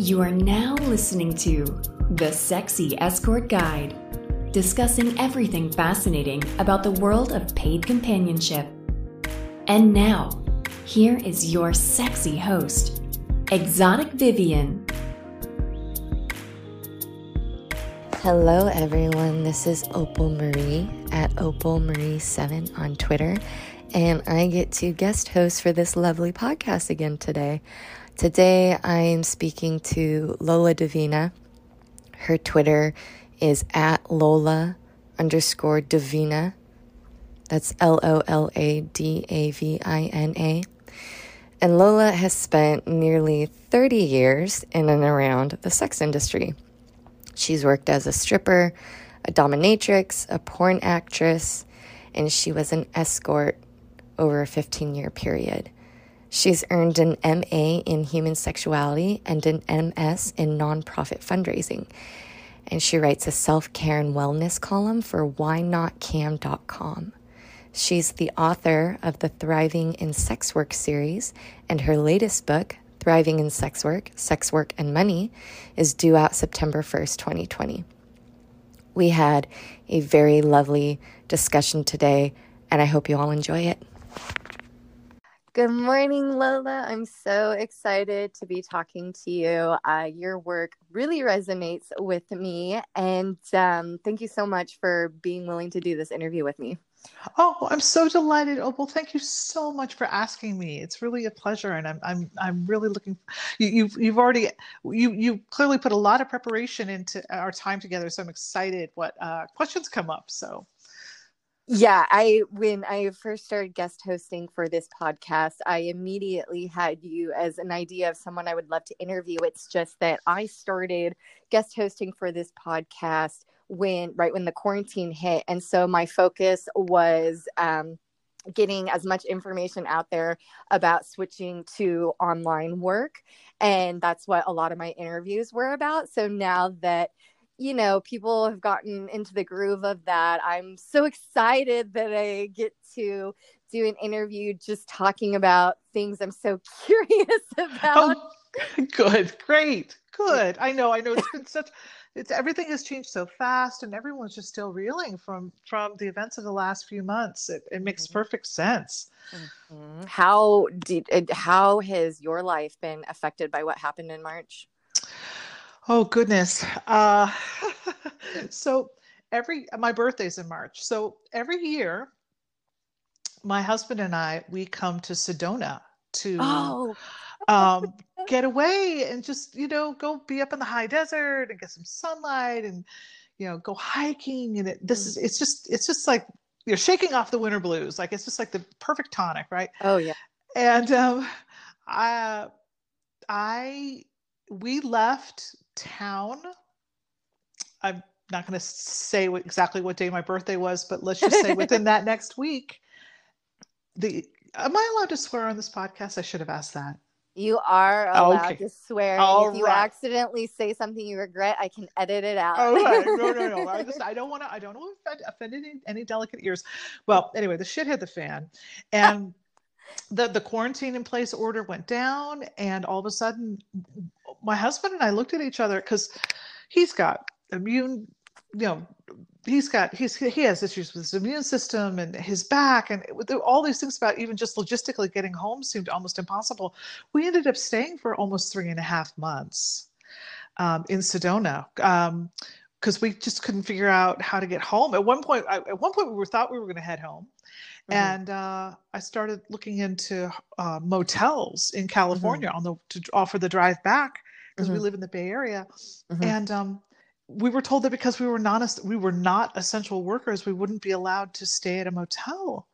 You are now listening to The Sexy Escort Guide, discussing everything fascinating about the world of paid companionship. And now, here is your sexy host, Exotic Vivian. Hello, everyone. This is Opal Marie at Opal Marie 7 on Twitter, and I get to guest host for this lovely podcast again today. Today, I am speaking to Lola Davina. Her Twitter is at Lola underscore Davina. That's L O L A D A V I N A. And Lola has spent nearly 30 years in and around the sex industry. She's worked as a stripper, a dominatrix, a porn actress, and she was an escort over a 15 year period. She's earned an MA in human sexuality and an MS in nonprofit fundraising. And she writes a self care and wellness column for whynotcam.com. She's the author of the Thriving in Sex Work series, and her latest book, Thriving in Sex Work, Sex Work and Money, is due out September 1st, 2020. We had a very lovely discussion today, and I hope you all enjoy it. Good morning, Lola. I'm so excited to be talking to you. Uh, your work really resonates with me, and um, thank you so much for being willing to do this interview with me. Oh, I'm so delighted, Opal. Thank you so much for asking me. It's really a pleasure, and I'm I'm I'm really looking. You, you've you've already you you clearly put a lot of preparation into our time together, so I'm excited what uh, questions come up. So yeah, I when I first started guest hosting for this podcast, I immediately had you as an idea of someone I would love to interview. It's just that I started guest hosting for this podcast when right when the quarantine hit, and so my focus was um, getting as much information out there about switching to online work, and that's what a lot of my interviews were about. So now that you know, people have gotten into the groove of that. I'm so excited that I get to do an interview just talking about things I'm so curious about. Oh, good, great, good. I know, I know it's been such it's everything has changed so fast and everyone's just still reeling from from the events of the last few months. It, it makes mm-hmm. perfect sense. Mm-hmm. How did how has your life been affected by what happened in March? Oh goodness. Uh, so every my birthday's in March. So every year, my husband and I we come to Sedona to oh. um, get away and just you know go be up in the high desert and get some sunlight and you know go hiking and it, this mm. is it's just it's just like you're shaking off the winter blues. Like it's just like the perfect tonic, right? Oh yeah. And um, I I we left town. I'm not going to say what, exactly what day my birthday was, but let's just say within that next week. The am I allowed to swear on this podcast? I should have asked that. You are oh, allowed okay. to swear. if you right. accidentally say something you regret, I can edit it out. Okay. No, no, no. I just I don't want to I don't want to offend, offend any, any delicate ears. Well, anyway, the shit hit the fan. And the the quarantine in place order went down and all of a sudden my husband and I looked at each other because he's got immune you know he's got he's he has issues with his immune system and his back and all these things about even just logistically getting home seemed almost impossible we ended up staying for almost three and a half months um, in sedona because um, we just couldn't figure out how to get home at one point I, at one point we were thought we were going to head home Mm-hmm. And uh, I started looking into uh, motels in California mm-hmm. on the to offer the drive back because we mm-hmm. live in the Bay Area, mm-hmm. and um, we were told that because we were not we were not essential workers, we wouldn't be allowed to stay at a motel.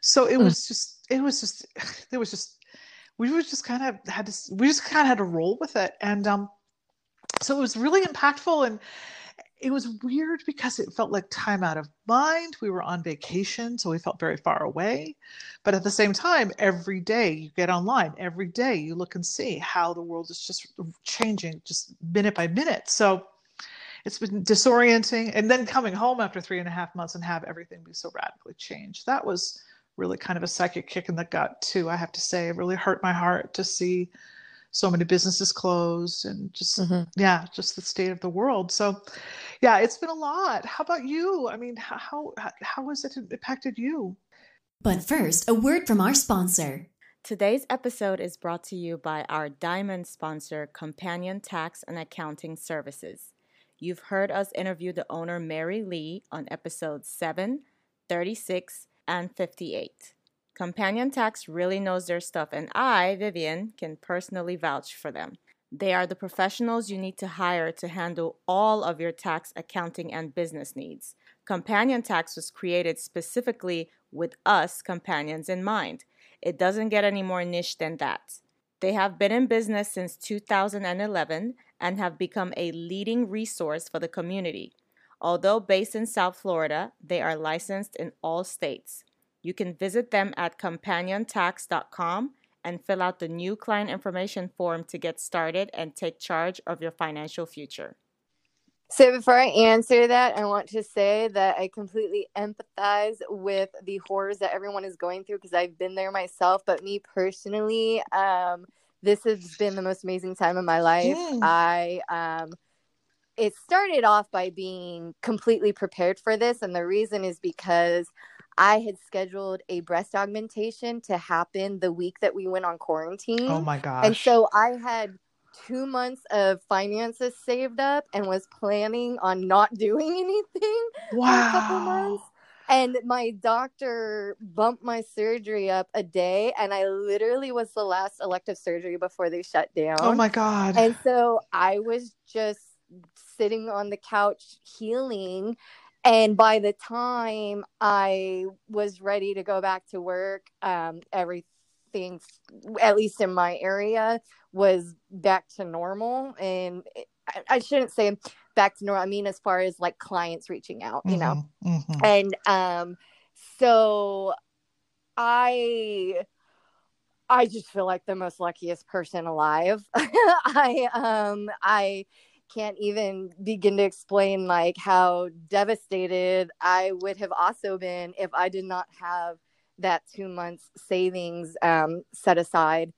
So it mm. was just it was just it was just we were just kind of had to we just kind of had to roll with it, and um, so it was really impactful and it was weird because it felt like time out of mind. We were on vacation, so we felt very far away. But at the same time, every day you get online, every day you look and see how the world is just changing, just minute by minute. So it's been disorienting. And then coming home after three and a half months and have everything be so radically changed. That was really kind of a psychic kick in the gut, too. I have to say, it really hurt my heart to see so many businesses closed and just mm-hmm. yeah just the state of the world so yeah it's been a lot how about you i mean how how has it impacted you but first a word from our sponsor Today's episode is brought to you by our diamond sponsor, Companion Tax and Accounting Services. You've heard us interview the owner, Mary Lee, on episodes 7, 36, and 58. Companion Tax really knows their stuff, and I, Vivian, can personally vouch for them. They are the professionals you need to hire to handle all of your tax, accounting, and business needs. Companion Tax was created specifically with us companions in mind. It doesn't get any more niche than that. They have been in business since 2011 and have become a leading resource for the community. Although based in South Florida, they are licensed in all states. You can visit them at companiontax.com and fill out the new client information form to get started and take charge of your financial future. So, before I answer that, I want to say that I completely empathize with the horrors that everyone is going through because I've been there myself. But me personally, um, this has been the most amazing time of my life. Yeah. I, um, it started off by being completely prepared for this. And the reason is because I had scheduled a breast augmentation to happen the week that we went on quarantine. Oh my gosh. And so I had two months of finances saved up and was planning on not doing anything wow. for a couple months. And my doctor bumped my surgery up a day, and I literally was the last elective surgery before they shut oh down. Oh my God. And so I was just sitting on the couch healing. And by the time I was ready to go back to work, um, everything, at least in my area, was back to normal. And I, I, shouldn't say back to normal i mean as far as like clients reaching out you know? Mm-hmm, mm-hmm. and um so i i just feel like the most luckiest person alive. I um i can't even begin to explain like how devastated i would have also been if i did not have that two months savings um, set aside.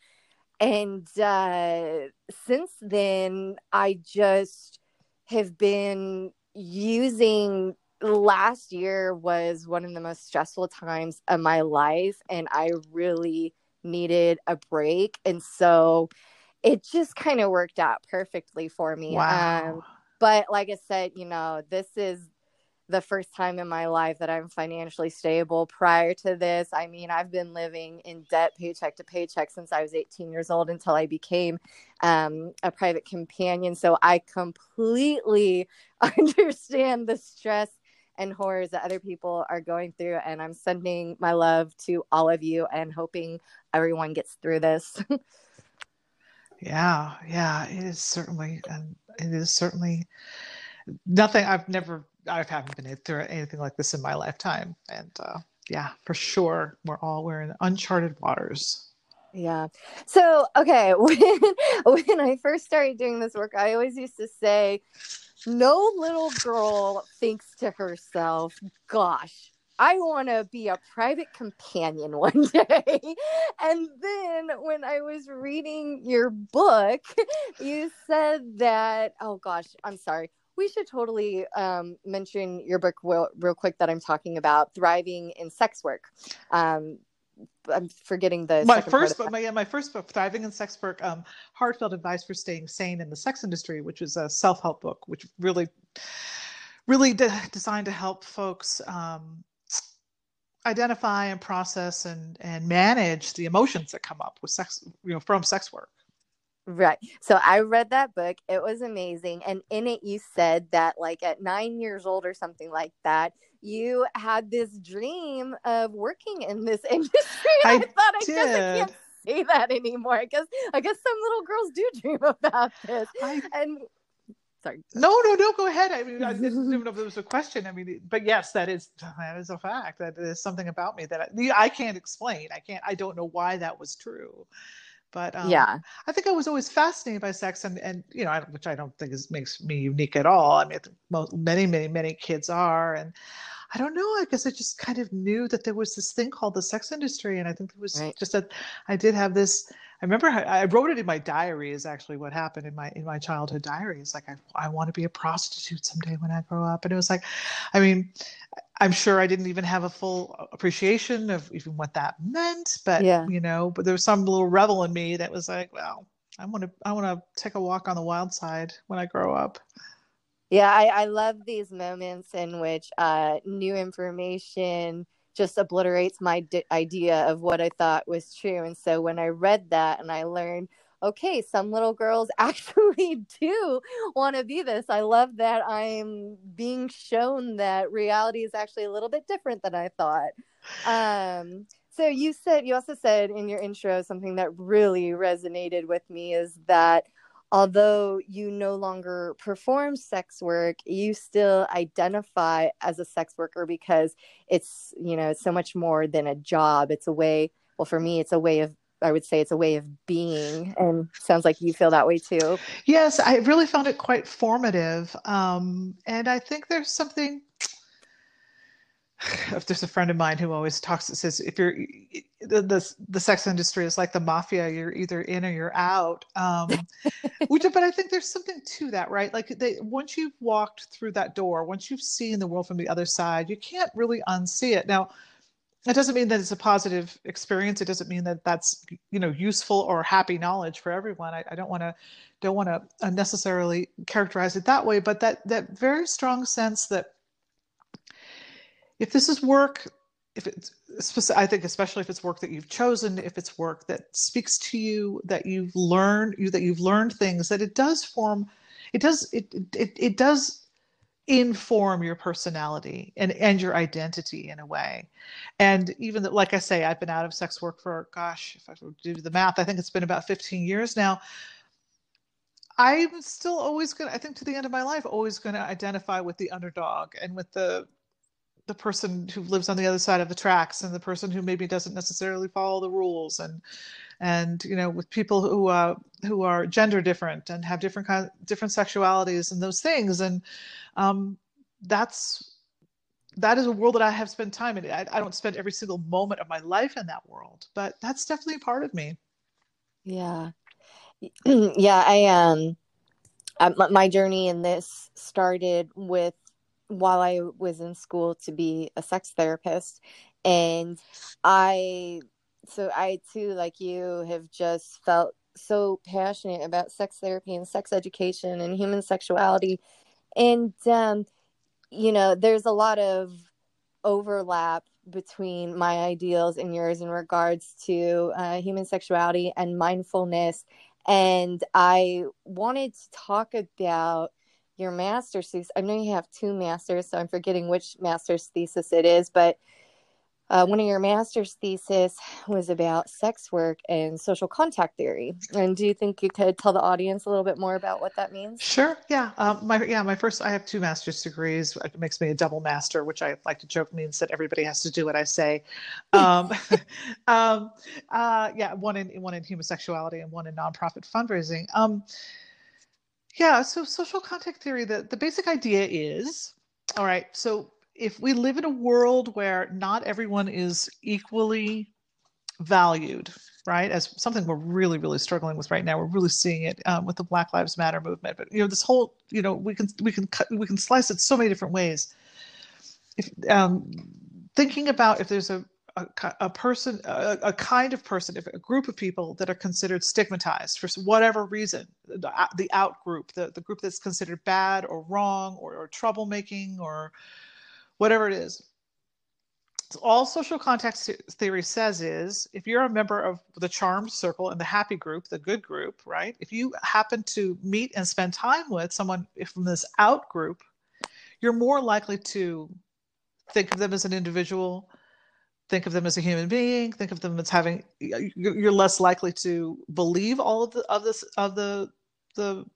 And uh, since then i just have been using last year was one of the most stressful times of my life and i really needed a break. And so it just kind of worked out perfectly for me wow. um, but like i said you know this is the first time in my life that I'm financially stable. Prior to this, I mean, I've been living in debt paycheck to paycheck since I was 18 years old until I became um, a private companion. So I completely understand the stress and horrors that other people are going through. And I'm sending my love to all of you and hoping everyone gets through this. yeah, yeah, it is certainly, and it is certainly nothing I've never I haven't been through anything like this in my lifetime, and uh, yeah, for sure, we're all we're in uncharted waters. Yeah. So okay, when when I first started doing this work, I always used to say, "No little girl thinks to herself, gosh." I want to be a private companion one day. and then when I was reading your book, you said that, oh gosh, I'm sorry we should totally um, mention your book real, real, quick that I'm talking about, Thriving in Sex Work. Um, I'm forgetting the my first book. My, yeah, my first book, Thriving in Sex Work, um, heartfelt advice for staying sane in the sex industry, which is a self help book, which really, really de- designed to help folks um, identify and process and and manage the emotions that come up with sex, you know, from sex work. Right. So I read that book. It was amazing. And in it, you said that, like, at nine years old or something like that, you had this dream of working in this industry. I, I thought I did. just I can't say that anymore. I guess I guess some little girls do dream about this. I, and sorry. No, no, no. Go ahead. I mean, I didn't even know if there was a question. I mean, but yes, that is that is a fact. That is something about me that I, I can't explain. I can't. I don't know why that was true. But um, yeah, I think I was always fascinated by sex, and and you know, which I don't think is makes me unique at all. I mean, most, many many many kids are, and I don't know. I guess I just kind of knew that there was this thing called the sex industry, and I think it was Right. just that I did have this. I remember I, I wrote it in my diary. Is actually what happened in my in my childhood diary. It's like I I want to be a prostitute someday when I grow up, and it was like, I mean, I'm sure I didn't even have a full appreciation of even what that meant, but Yeah. you know, but there was some little rebel in me that was like, well, I want to I want to take a walk on the wild side when I grow up. Yeah, I, I love these moments in which uh, new information just obliterates my d- idea of what I thought was true. And so when I read that and I learned, okay, some little girls actually do want to be this, I love that I'm being shown that reality is actually a little bit different than I thought. Um, so you said, you also said in your intro something that really resonated with me is that although you no longer perform sex work, you still identify as a sex worker because it's, you know, so much more than a job. It's a way, well, for me, it's a way of, I would say it's a way of being. And sounds like you feel that way too. Yes, I really found it quite formative. Um, and I think there's something. If there's a friend of mine who always talks, it says if you're the the, the sex industry is like the mafia, you're either in or you're out. Um, which, but I think there's something to that, right? Like they, once you've walked through that door, once you've seen the world from the other side, you can't really unsee it. Now, it doesn't mean that it's a positive experience. It doesn't mean that that's you know useful or happy knowledge for everyone. I, I don't want to don't want to unnecessarily characterize it that way, but that that very strong sense that if this is work, if it's I think especially if it's work that you've chosen, if it's work that speaks to you, that you've learned you that you've learned things, that it does form, it does it it it does inform your personality and and your identity in a way. And even though, like i say i've been out of sex work for gosh if i do the math i think it's been about 15 years now. I'm still always going to i think to the end of my life always going to identify with the underdog and with the the person who lives on the other side of the tracks and the person who maybe doesn't necessarily follow the rules and and you know with people who uh, who are gender different and have different kind different sexualities and those things and um, that's that is a world that I have spent time in. I, I don't spend every single moment of my life in that world, but that's definitely a part of me. Yeah. yeah, I um my journey in this started with while I was in school to be a sex therapist and I so I too like you have just felt so passionate about sex therapy and sex education and human sexuality and um you know there's a lot of overlap between my ideals and yours in regards to uh, human sexuality and mindfulness and I wanted to talk about your master's thesis. I know you have two masters, so I'm forgetting which master's thesis it is, but uh, one of your master's thesis was about sex work and social contact theory. And do you think you could tell the audience a little bit more about what that means? Sure. Yeah. Um, my yeah. My first. I have two master's degrees. It makes me a double master, which I like to joke means that everybody has to do what I say. Um, um, uh, yeah. One in one in human sexuality and one in nonprofit fundraising. Yeah. So social contact theory. The the basic idea is, all right. So if we live in a world where not everyone is equally valued, right? As something we're really, really struggling with right now. We're really seeing it um, with the Black Lives Matter movement. But you know, this whole, you know, we can we can cut, we can slice it so many different ways. If um, thinking about if there's a a, person, a, a kind of person, a group of people that are considered stigmatized for whatever reason, the, uh, the out group, the, the group that's considered bad or wrong or, or troublemaking or whatever it is. So all social contact theory says is if you're a member of the charmed circle and the happy group, the good group, right? If you happen to meet and spend time with someone from this out group, you're more likely to think of them as an individual, think of them as a human being, think of them as having you're less likely to believe all of the of this of the the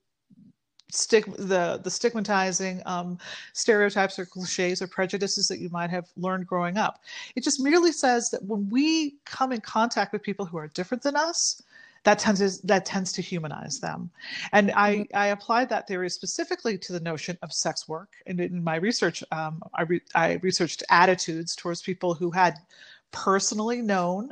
stig- the the stigmatizing um, stereotypes or cliches or prejudices that you might have learned growing up. It just merely says that when we come in contact with people who are different than us, that tends to, that tends to humanize them. And i Mhm. i applied that theory specifically to the notion of sex work. And in my research um, I, re- I researched attitudes towards people who had personally known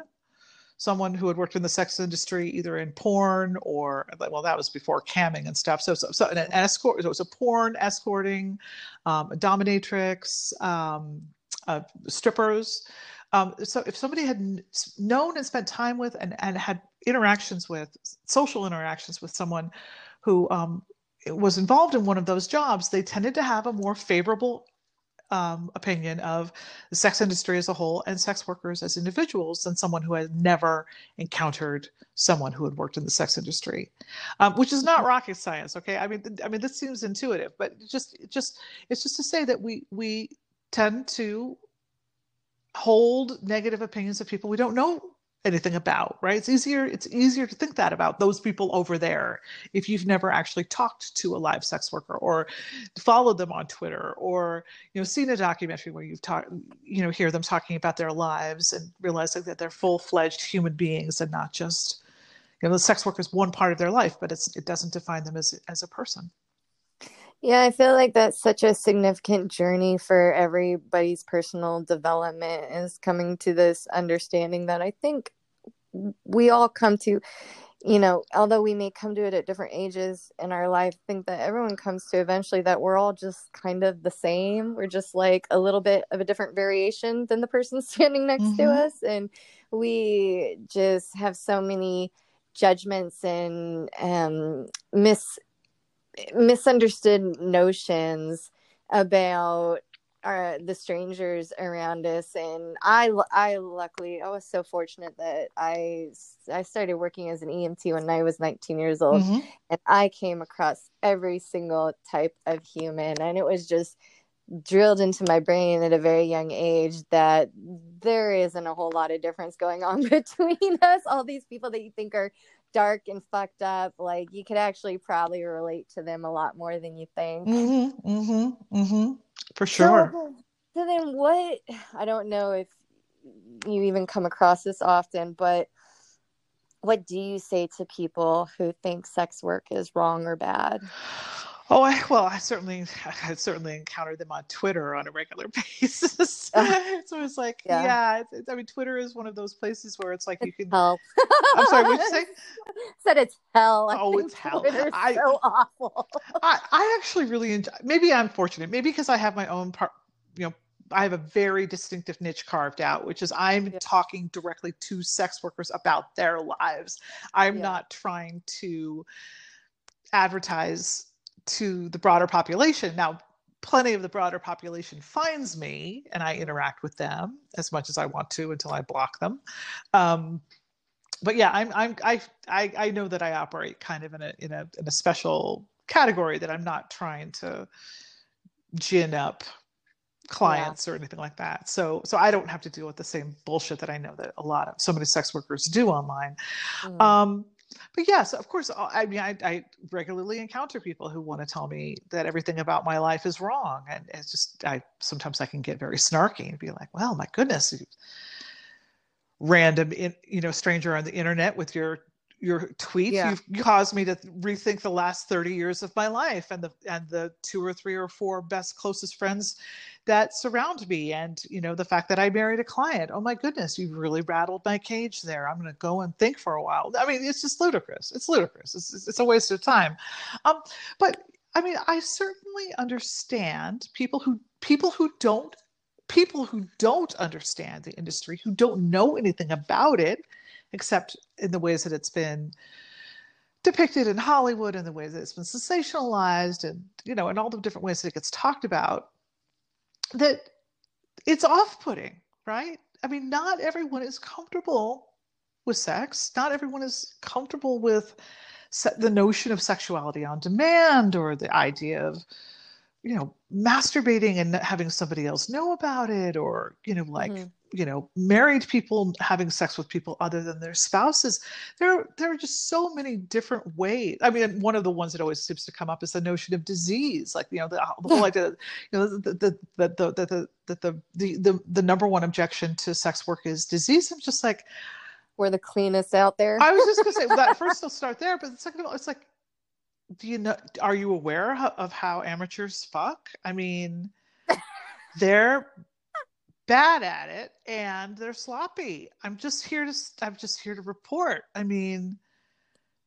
someone who had worked in the sex industry either in porn or well that was before camming and stuff. So so, so an, an escort so it was a porn escorting um, a dominatrix um, uh, strippers um, so if somebody had known and spent time with and, and had interactions with social interactions with someone who um, was involved in one of those jobs they tended to have a more favorable um, opinion of the sex industry as a whole and sex workers as individuals than someone who had never encountered someone who had worked in the sex industry, um, which is not rocket science. Okay, I mean, I mean, this seems intuitive, but just, just, it's just to say that we we tend to hold negative opinions of people we don't know anything about right? It's easier it's easier to think that about those people over there if you've never actually talked to a live sex worker or followed them on twitter or you know seen a documentary where you've talked you know hear them talking about their lives and realizing that they're full-fledged human beings and not just you know the sex worker is one part of their life but it's it doesn't define them as as a person Yeah, I feel like that's such a significant journey for everybody's personal development is coming to this understanding that I think we all come to, you know, although we may come to it at different ages in our life, I think that everyone comes to eventually that we're all just kind of the same. We're just like a little bit of a different variation than the person standing next to Mhm. us. And we just have so many judgments and um, mis misunderstood notions about uh, the strangers around us. And I, I luckily i was so fortunate that i i started working as an emt when i was 19 years old. Mhm. and i came across every single type of human. And it was just drilled into my brain at a very young age that there isn't a whole lot of difference going on between us. All these people that you think are dark and fucked up like you could actually probably relate to them a lot more than you think mm-hmm, mm-hmm, mm-hmm. For sure. so, so then what I don't know if you even come across this often, but what do you say to people who think sex work is wrong or bad? Oh, I, well, I certainly, I certainly encounter them on Twitter on a regular basis. so it's like, Yeah. yeah, it's, it's, I mean, Twitter is one of those places where it's like you can. Hell. I'm sorry, what'd you say? Said it's hell. I Oh, it's hell. Twitter's I- so awful. I, I actually really enjoy. Maybe I'm fortunate. Maybe because I have my own part. You know, I have a very distinctive niche carved out, which is I'm Yeah. talking directly to sex workers about their lives. I'm Yeah. not trying to advertise to the broader population. Now, plenty of the broader population finds me, and I interact with them as much as I want to until I block them. Um, but yeah, I'm I'm I, I I know that I operate kind of in a in a in a special category that I'm not trying to gin up clients or anything like that. So so I don't have to deal with the same bullshit that I know that a lot of so many sex workers do online. Mm. Um, but yes, of course, uh, I mean, I, I regularly encounter people who want to tell me that everything about my life is wrong, and it's just I sometimes I can get very snarky and be like, "Well, my goodness, random, in, you know, stranger on the internet with your your tweets, Yeah. you've caused me to rethink the last thirty years of my life and the and the two or three or four best closest friends that surround me and you know the fact that i married a client. Oh my goodness you've really rattled my cage there. I'm going to go and think for a while. I mean it's just ludicrous. It's ludicrous. It's, it's- it's a waste of time. Um, but i mean i certainly understand people who people who don't people who don't understand the industry who don't know anything about it except in the ways that it's been depicted in hollywood and the ways that it's been sensationalized and you know in all the different ways that it gets talked about that it's off-putting right i mean not everyone is comfortable with sex not everyone is comfortable with se- the notion of sexuality on demand or the idea of you know masturbating and having somebody else know about it or you know like Mhm. You know married people having sex with people other than their spouses there there are just so many different ways i mean one of the ones that always seems to come up is the notion of disease like you know the, the whole idea that, you know the the the the the the, the, the, the, the number one objection to sex work is disease i'm just like we're the cleanest out there. I was just gonna say well, that first. I'll start there, but second of all, it's like, do you know? Are you aware of how amateurs fuck? I mean, they're bad at it and they're sloppy. I'm just here to. I'm just here to report. I mean,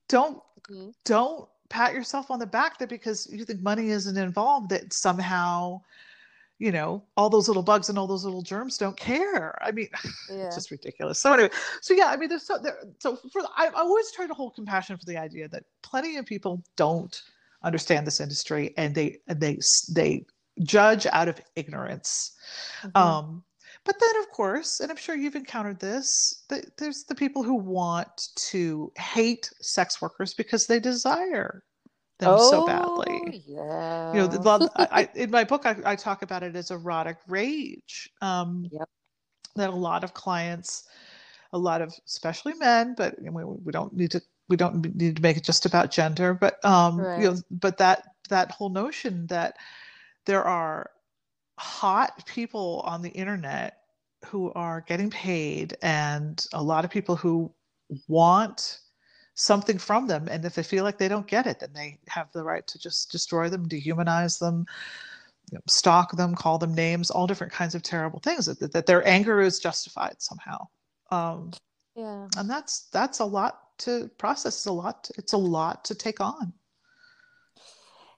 don't mm-hmm. don't pat yourself on the back that because you think money isn't involved that somehow you know all those little bugs and all those little germs don't care i mean yeah. it's just ridiculous so anyway so yeah i mean there's so there so for I, I always try to hold compassion for the idea that plenty of people don't understand this industry and they they they judge out of ignorance mm-hmm. um but then of course and i'm sure you've encountered this the, there's the people who want to hate sex workers because they desire them oh, so badly. Yeah. You know, the, I, in my book, I, I, talk about it as erotic rage. Um, yep. That a lot of clients, a lot of especially men, but we, we don't need to we don't need to make it just about gender, but um, right. you know, but that that whole notion that there are hot people on the internet who are getting paid, and a lot of people who want something from them. And if they feel like they don't get it, then they have the right to just destroy them, dehumanize them, you know, stalk them, call them names, all different kinds of terrible things. That, that their anger is justified somehow. Um, yeah, and that's that's a lot to process. It's a lot. it's a lot to take on.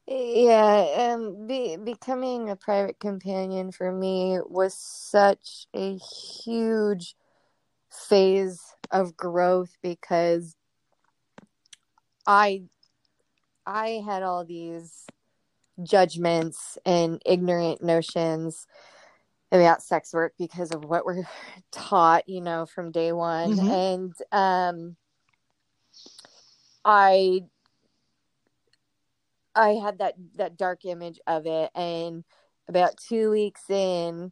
Yeah, um, be, becoming a private companion for me was such a huge phase of growth because I I had all these judgments and ignorant notions about sex work because of what we're taught, you know, from day one. Mm-hmm. And um I I had that that dark image of it and about 2 weeks in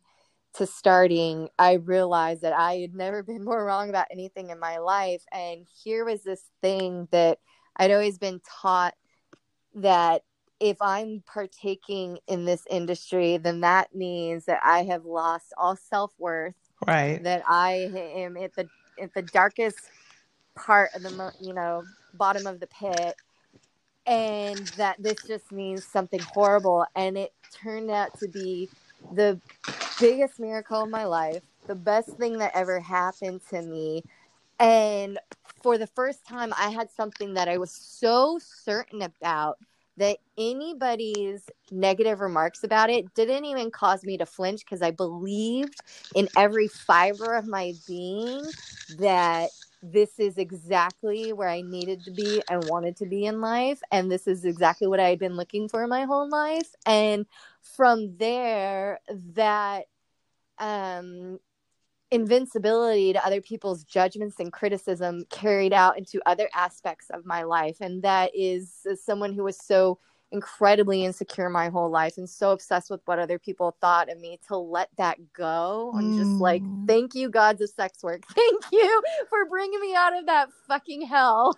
to starting, I realized that I had never been more wrong about anything in my life and here was this thing that I'd always been taught that if I'm partaking in this industry, then that means that I have lost all self worth. Right. That I am at the at the darkest part of the you know bottom of the pit, and that this just means something horrible. And it turned out to be the biggest miracle of my life, the best thing that ever happened to me, and for the first time, I had something that I was so certain about that anybody's negative remarks about it didn't even cause me to flinch because I believed in every fiber of my being that this is exactly where I needed to be and wanted to be in life. And this is exactly what I had been looking for my whole life. And from there, that um, invincibility to other people's judgments and criticism carried out into other aspects of my life and that is someone who was so incredibly insecure my whole life and so obsessed with what other people thought of me to let that go i'm mm. just like mm. thank you gods of sex work thank you for bringing me out of that fucking hell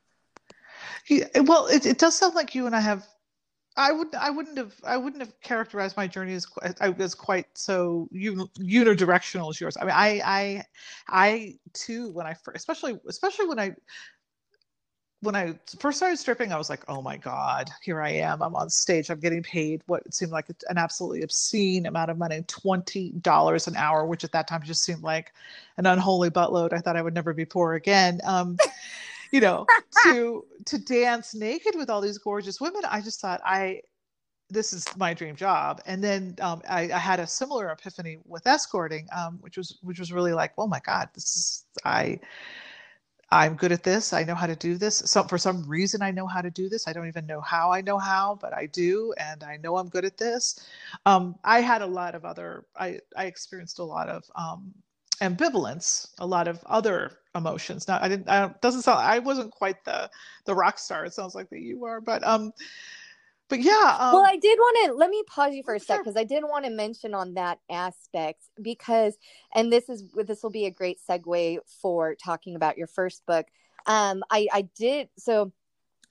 yeah, well it, it does sound like you and i have I would I wouldn't have I wouldn't have characterized my journey as as quite so unidirectional as yours. I mean I I I too when I first especially especially when I when I first started stripping, I was like, oh my God, here I am. I'm on stage. I'm getting paid what seemed like an absolutely obscene amount of money $20 an hour, which at that time just seemed like an unholy buttload. I thought I would never be poor again. Um, you know, to to dance naked with all these gorgeous women. I just thought I this is my dream job. And then um, I, I, had a similar epiphany with escorting, um, which was which was really like, oh my god, this is I. I'm good at this. I know how to do this. For some reason, I know how to do this. I don't even know how I know how, but I do, and I know I'm good at this. Um, I had a lot of other. I I experienced a lot of um, ambivalence, a lot of other emotions. Now, I didn't. I doesn't sound. I wasn't quite the the rock star. It sounds like that you are, but um, but yeah. Um, well, I did want to let me pause you for a sec because I didn't want to mention on that aspect because, and this is this will be a great segue for talking about your first book. Um, I I did so.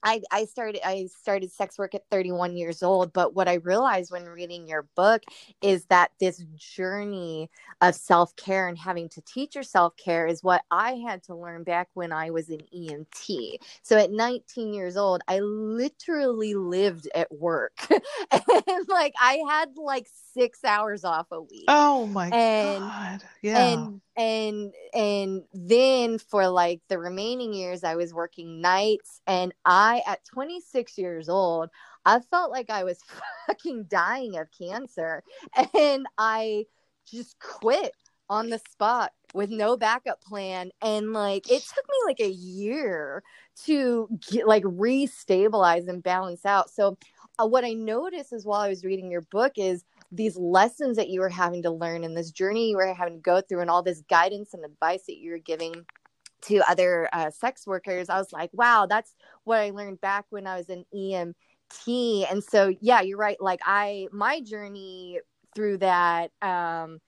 I, I started I started sex work at 31 years old, but what I realized when reading your book is that this journey of self-care and having to teach your self-care is what I had to learn back when I was an EMT. So at 19 years old, I literally lived at work. and like I had like 6 hours off a week. Oh my and, god. Yeah. And and and then for like the remaining years I was working nights and I at 26 years old I felt like I was fucking dying of cancer and I just quit on the spot with no backup plan and like it took me like a year to get like re-stabilize and balance out so uh, what i noticed is while i was reading your book is these lessons that you were having to learn and this journey you were having to go through and all this guidance and advice that you were giving to other uh, sex workers i was like wow that's what i learned back when i was an emt and so yeah you're right. Like i my journey through that um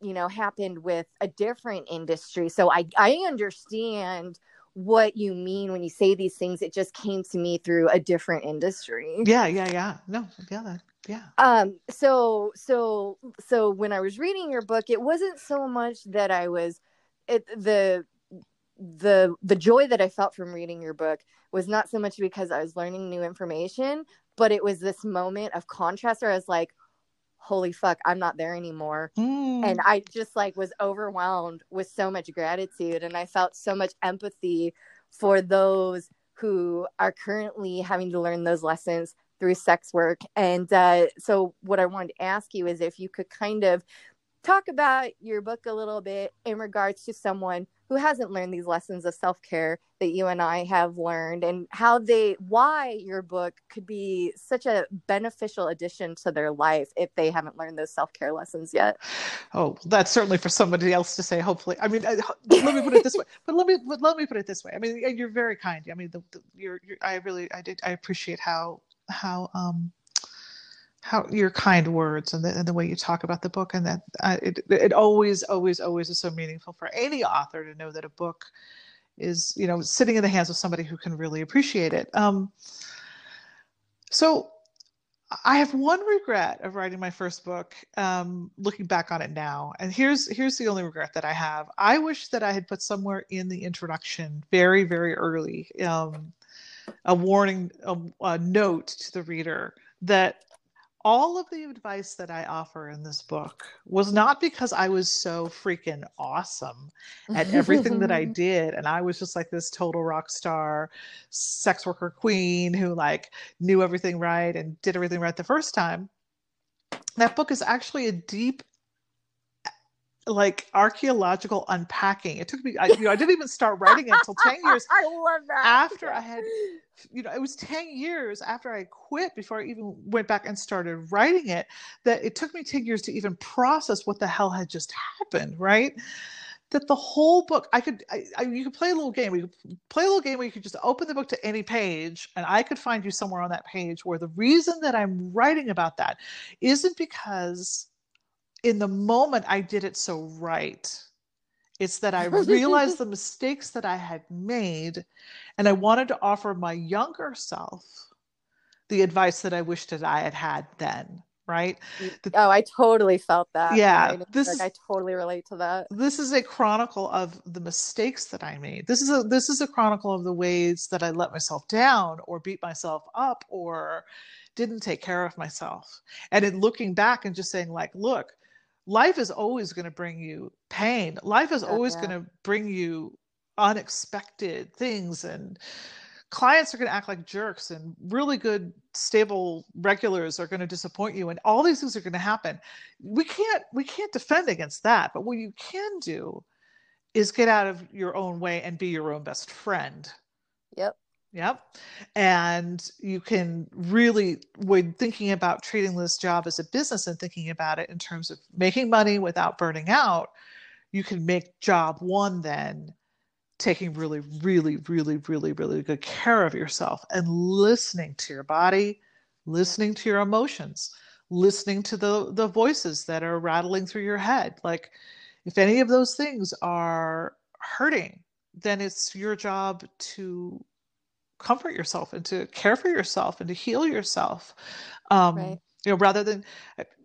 you know happened with a different industry. So i i understand what you mean when you say these things. It just came to me through a different industry. Yeah yeah yeah. No yeah that, yeah um so so so when i was reading your book it wasn't so much that i was it the the the joy that i felt from reading your book was not so much because i was learning new information but it was this moment of contrast where i was like holy fuck i'm not there anymore Mm. and i just like was overwhelmed with so much gratitude and i felt so much empathy for those who are currently having to learn those lessons through sex work and uh, so what i wanted to ask you is if you could kind of talk about your book a little bit in regards to someone who hasn't learned these lessons of self-care that you and I have learned and how they why your book could be such a beneficial addition to their life if they haven't learned those self-care lessons yet. Oh, that's certainly for somebody else to say. Hopefully, I mean, I, let me put it this way. But let me but let me put it this way. I mean, you're very kind. I mean, the, the, you're, you're I really I did I appreciate how how um how your kind words and the, and the way you talk about the book and that uh, it, it always always always is so meaningful for any author to know that a book is you know sitting in the hands of somebody who can really appreciate it. Um, so i have one regret of writing my first book um, looking back on it now. And here's here's the only regret that i have. I wish that i had put somewhere in the introduction very very early um, a warning a, a note to the reader that all of the advice that I offer in this book was not because I was so freaking awesome at everything that I did. And I was just like this total rock star sex worker queen who like knew everything right and did everything right the first time. That book is actually a deep like archaeological unpacking. It took me, I, you know, I didn't even start writing it until 10 years I love that. after I had, you know, it was 10 years after I quit before I even went back and started writing it that it took me 10 years to even process what the hell had just happened, right? That the whole book, I could, I, I, you could play a little game. You could play a little game where you could just open the book to any page, and I could find you somewhere on that page where the reason that I'm writing about that isn't because in the moment I did it so right. It's that I realized the mistakes that I had made, and I wanted to offer my younger self the advice that I wished that I had had then. Right? The- oh, I totally felt that. Yeah, this Like, is- I totally relate to that. this is a chronicle of the mistakes that I made. This is a this is a chronicle of the ways that I let myself down or beat myself up or didn't take care of myself. And in looking back and just saying like, look, life is always going to bring you pain. Life is Oh, always yeah. going to bring you unexpected things and clients are going to act like jerks and really good stable regulars are going to disappoint you and all these things are going to happen we can't we can't defend against that but what you can do is get out of your own way and be your own best friend Yep. And you can really, when thinking about treating this job as a business and thinking about it in terms of making money without burning out, you can make job one then taking really, really, really, really, really good care of yourself and listening to your body, listening to your emotions, listening to the, the voices that are rattling through your head. Like, if any of those things are hurting, then it's your job to comfort yourself and to care for yourself and to heal yourself um, Right. you know rather than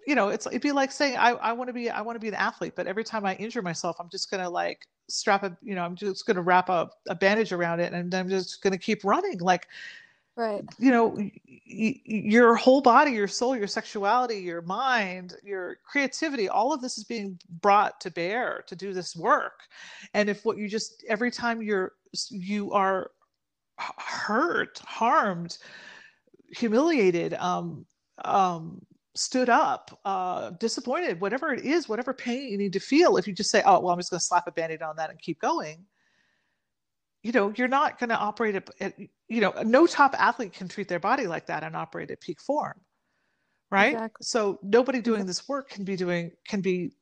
you know it's it'd be like saying i, I want to be i want to be an athlete but every time i injure myself i'm just going to like strap a you know i'm just to wrap a, a bandage around it and i'm just going to keep running like Right. you know y- y- your whole body your soul your sexuality your mind your creativity all of this is being brought to bear to do this work and if what you just every time you're you are hurt harmed humiliated um um stood up uh disappointed whatever it is whatever pain you need to feel if you just say oh well i'm just going to slap a band-aid on that and keep going you know you're not going to operate at, at you know no top athlete can treat their body like that and operate at peak form right Exactly. so nobody doing this work can be doing can be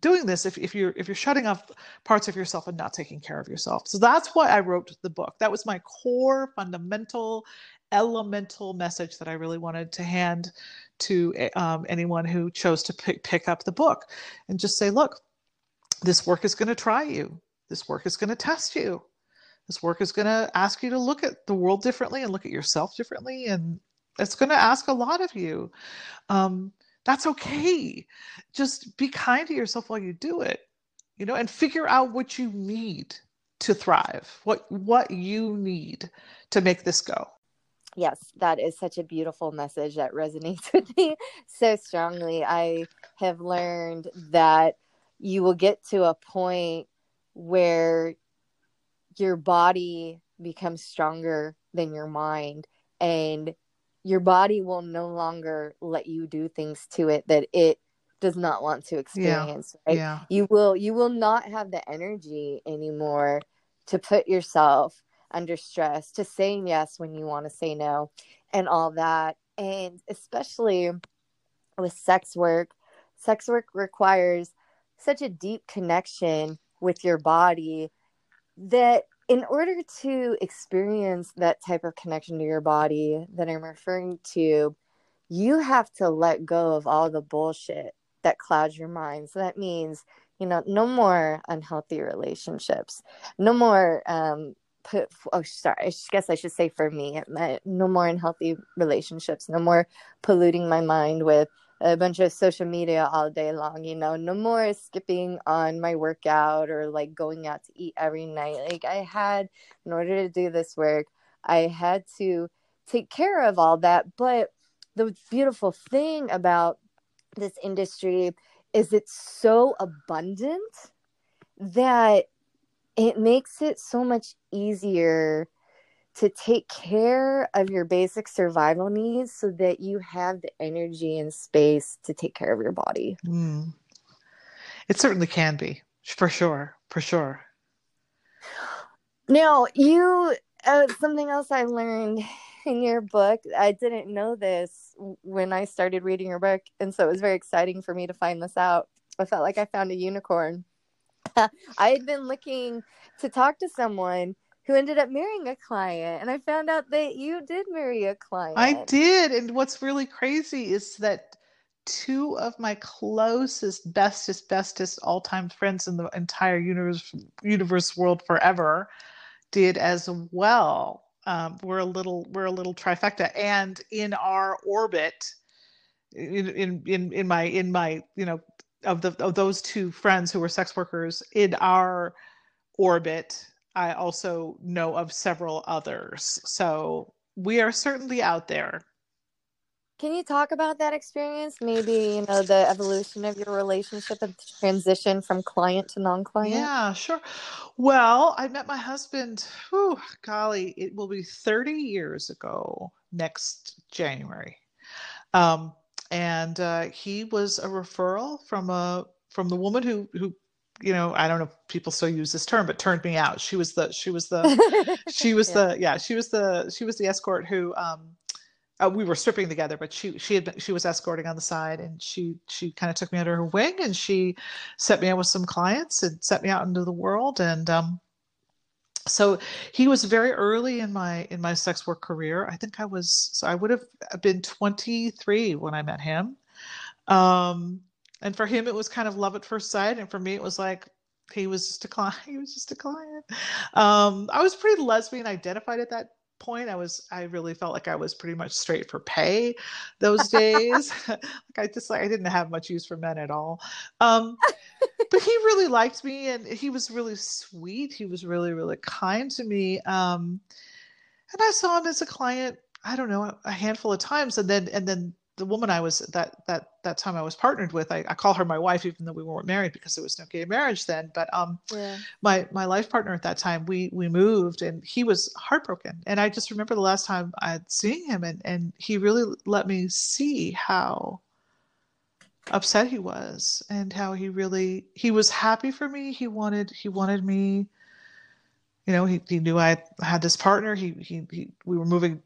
doing this if, if you're if you're shutting off parts of yourself and not taking care of yourself. So that's why i wrote the book. That was my core fundamental elemental message that i really wanted to hand to um, anyone who chose to pick, pick up the book and just say look this work is going to try you. This work is going to test you. This work is going to ask you to look at the world differently and look at yourself differently and it's going to ask a lot of you. Um, that's okay just be kind to yourself while you do it you know and figure out what you need to thrive what what you need to make this go Yes, that is such a beautiful message that resonates with me so strongly. I have learned that you will get to a point where your body becomes stronger than your mind and your body will no longer let you do things to it that it does not want to experience right? Yeah. You will you will not have the energy anymore to put yourself under stress to saying yes when you want to say no and all that. And especially with sex work sex work requires such a deep connection with your body that in order to experience that type of connection to your body that I'm referring to, you have to let go of all the bullshit that clouds your mind. So that means, you know, no more unhealthy relationships, no more, um, put, oh, sorry, I guess I should say for me, no more unhealthy relationships, no more polluting my mind with a bunch of social media all day long you know no more skipping on my workout or like going out to eat every night. Like i had in order to do this work i had to take care of all that. But the beautiful thing about this industry is it's so abundant that it makes it so much easier to take care of your basic survival needs so that you have the energy and space to take care of your body. Mm. It certainly can be, for sure, for sure. Now, you, uh, something else I learned in your book, I didn't know this when I started reading your book. And so it was very exciting for me to find this out. I felt like I found a unicorn. I had been looking to talk to someone who ended up marrying a client. And I found out that you did marry a client. I did. And what's really crazy is that two of my closest, bestest, bestest all time friends in the entire universe, universe world forever did as well. Um, we're a little we're a little trifecta. And in our orbit, in in in, in my in my, you know, of the of those two friends who were sex workers in our orbit I also know of several others. So we are certainly out there. Can you talk about that experience? Maybe, you know, the evolution of your relationship and transition from client to non client? Yeah, sure. Well, I met my husband, whew, golly, it will be 30 years ago next January. Um, and uh, he was a referral from a from the woman who who you know i don't know if people still use this term but turned me out. She was the she was the she was Yeah. the yeah she was the she was the escort who um uh, we were stripping together but she she had been, she was escorting on the side and she she kind of took me under her wing and she set me up with some clients and set me out into the world. And um so he was very early in my in my sex work career. I think i was so i would have been 23 when i met him. Um and for him it was kind of love at first sight. And for me it was like he was just a client. He was just a client. Um i was pretty lesbian identified at that point. I was i really felt like i was pretty much straight for pay those days. Like i just like i didn't have much use for men at all. Um but he really liked me and he was really sweet. He was really really kind to me. Um and i saw him as a client i don't know a handful of times. And then and then the woman I was that that that time I was partnered with, I, I call her my wife, even though we weren't married because there was no gay marriage then. But um, yeah. my my life partner at that time, we we moved, and he was heartbroken. And I just remember the last time I'd seen him, and and he really let me see how upset he was, and how he really he was happy for me. He wanted he wanted me. You know, he, he knew I had this partner. He, he, he we were moving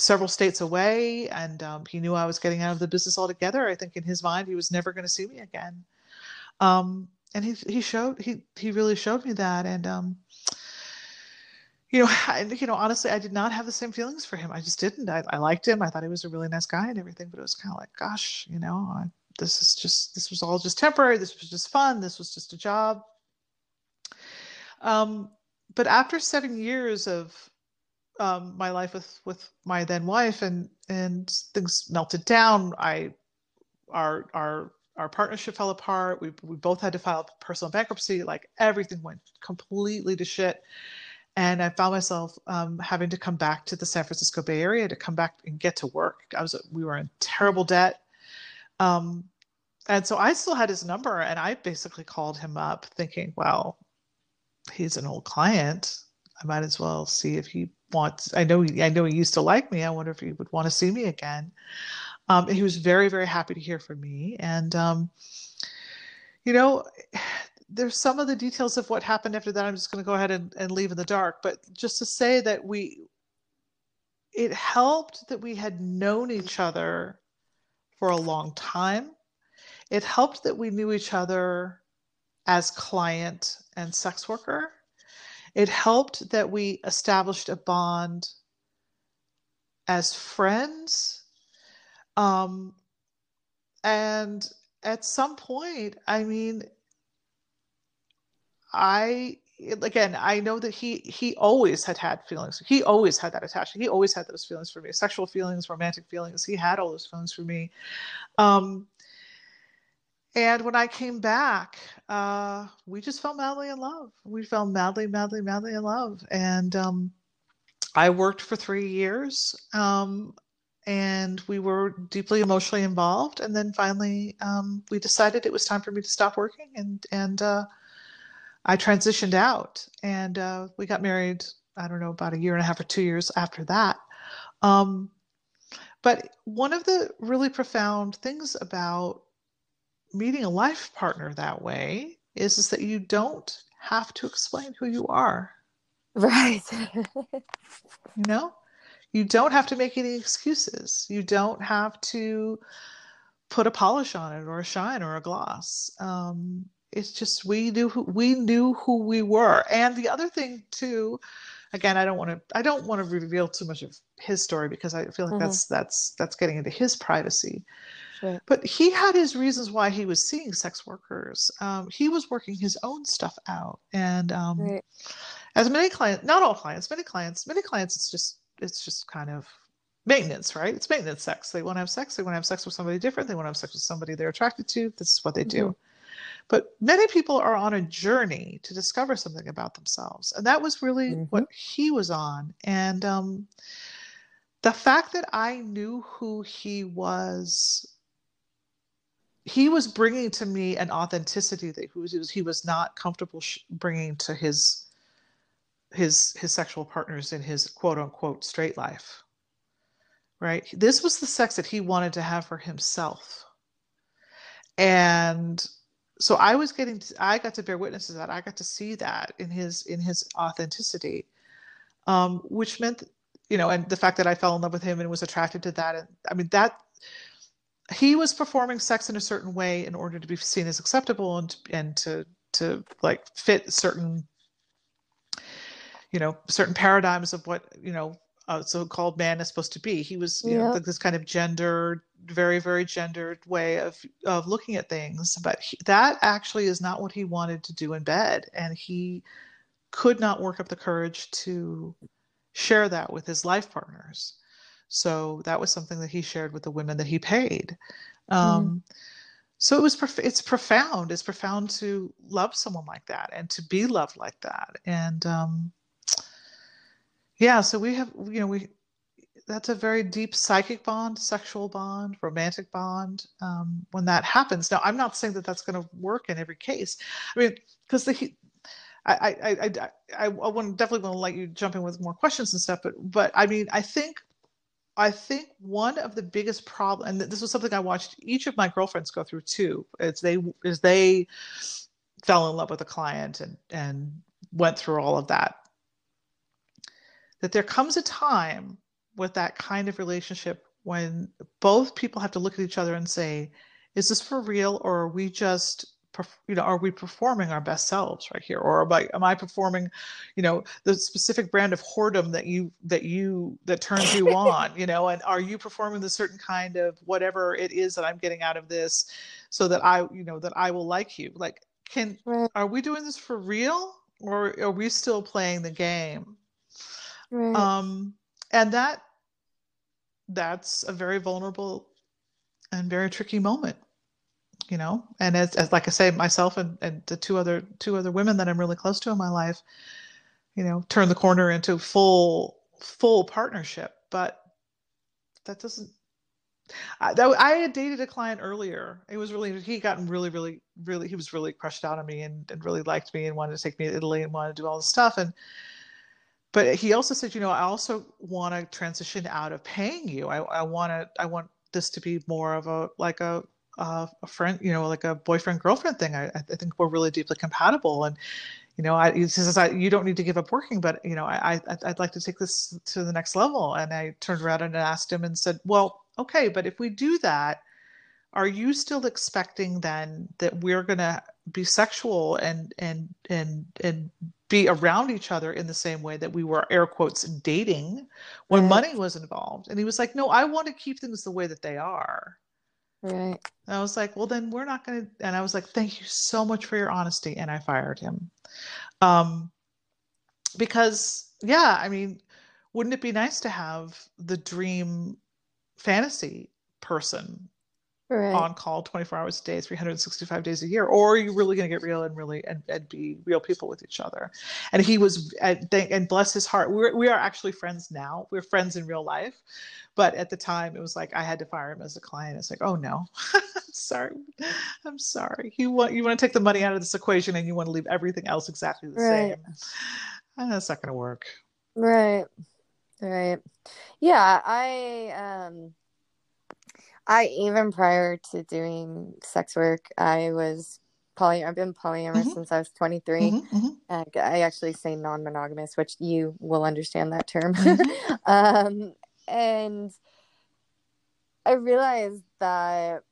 several states away, and um, he knew I was getting out of the business altogether. I think in his mind, he was never going to see me again. Um, and he he showed he he really showed me that, and um, you know, I, you know, honestly, I did not have the same feelings for him. I just didn't. I, I liked him. I thought he was a really nice guy and everything, but it was kind of like, gosh, you know, I, this is just this was all just temporary. This was just fun. This was just a job. Um, but after seven years of um, my life with with my then wife, and and things melted down. I our our our partnership fell apart. We we both had to file personal bankruptcy. Like everything went completely to shit. And I found myself um, having to come back to the San Francisco Bay Area to come back and get to work. I was we were in terrible debt. Um, and so I still had his number, and I basically called him up, thinking, "Well, he's an old client. I might as well see if he I know I know he used to like me. I wonder if he would want to see me again. Um, he was very very happy to hear from me, and um, you know, there's some of the details of what happened after that. I'm just going to go ahead and, and leave in the dark, but just to say that we, it helped that we had known each other for a long time. It helped that we knew each other as client and sex worker it helped that we established a bond as friends. Um, and at some point, I mean, I again i know that he he always had had feelings. He always had that attachment. He always had those feelings for me sexual feelings romantic feelings. He had all those feelings for me. Um and when I came back, uh, we just fell madly in love. We fell madly, madly, madly in love. And um, I worked for three years. Um, and we were deeply emotionally involved. And then finally, um, we decided it was time for me to stop working, and and uh, I transitioned out. And uh, we got married. I don't know about a year and a half or two years after that. Um, but one of the really profound things about meeting a life partner that way is, is that you don't have to explain who you are. Right. you know, you don't have to make any excuses. You don't have to put a polish on it or a shine or a gloss. Um, it's just we knew who we knew who we were. And the other thing too, again, I don't want to I don't want to reveal too much of his story because I feel like mm-hmm. that's that's that's getting into his privacy. Right. But he had his reasons why he was seeing sex workers. Um, he was working his own stuff out, and um, right. as many clients, not all clients, many clients, many clients, it's just it's just kind of maintenance, right? It's maintenance sex. They want to have sex. They want to have sex with somebody different. They want to have sex with somebody they're attracted to. This is what they do. Mm-hmm. But many people are on a journey to discover something about themselves, and that was really mm-hmm. what he was on. And um, the fact that I knew who he was he was bringing to me an authenticity that he was he was not comfortable sh- bringing to his his his sexual partners in his quote unquote straight life. Right? This was the sex that he wanted to have for himself. And so i was getting to, i got to bear witness to that. I got to see that in his in his authenticity. Um, which meant you know and the fact that i fell in love with him and was attracted to that and i mean that he was performing sex in a certain way in order to be seen as acceptable and and to to like fit certain you know certain paradigms of what you know a so-called man is supposed to be. He was you know this kind of gendered very very gendered way of of looking at things. But he, that actually is not what he wanted to do in bed. And he could not work up the courage to share that with his life partners. So that was something that he shared with the women that he paid. Um, mm-hmm. So it was prof- it's profound. It's profound to love someone like that and to be loved like that. And um, yeah, so we have you know we that's a very deep psychic bond, sexual bond, romantic bond. Um, when that happens, now I'm not saying that that's going to work in every case. I mean, because the I, I, I, I, I want definitely want to let you jump in with more questions and stuff, but, but I mean, I think, I think one of the biggest problem, and this was something I watched each of my girlfriends go through too, is they, is they fell in love with a client and, and went through all of that. That there comes a time with that kind of relationship when both people have to look at each other and say, is this for real or are we just you know are we performing our best selves right here? Or am I, am I performing you know the specific brand of whoredom that you that you that turns you on you know? And are you performing the certain kind of whatever it is that i'm getting out of this so that i you know that i will like you? Like can right. are we doing this for real? Or are we still playing the game? Right. um and that that's a very vulnerable and very tricky moment you know and as, as like i say myself and, and the two other two other women that i'm really close to in my life you know turn the corner into full full partnership but that doesn't I, that, I had dated a client earlier. It was really he gotten really, really, really. He was really crushed out on me and, and really liked me and wanted to take me to Italy and wanted to do all this stuff. And but he also said, you know, I also want to transition out of paying you. I, I want to, I want this to be more of a like a uh, a friend, you know, like a boyfriend girlfriend thing. I, I think we're really deeply compatible, and you know, I, he says I, you don't need to give up working, but you know, I, I I'd like to take this to the next level. And I turned around and asked him and said, well, okay, but if we do that, are you still expecting then that we're going to be sexual and and and and be around each other in the same way that we were air quotes dating when money was involved and he was like no i want to keep things the way that they are right. And i was like well then we're not going to and i was like thank you so much for your honesty and i fired him. Um because yeah i mean wouldn't it be nice to have the dream fantasy person right. on call 24 hours a day 365 days a year or are you really going to get real and really and, and be real people with each other. And he was and, and bless his heart we're, we are actually friends now. We're friends in real life. But at the time it was like i had to fire him as a client. It's like oh no. Sorry. I'm sorry. You want you want to take the money out of this equation and you want to leave everything else exactly the right. same. And that's not going to work. Right. Right. Yeah i um I even prior to doing sex work, I was poly. I've been polyamorous mm-hmm. since I was 23. Mm-hmm, mm-hmm. I actually say non-monogamous, which you will understand that term. Mm-hmm. um, and I realized that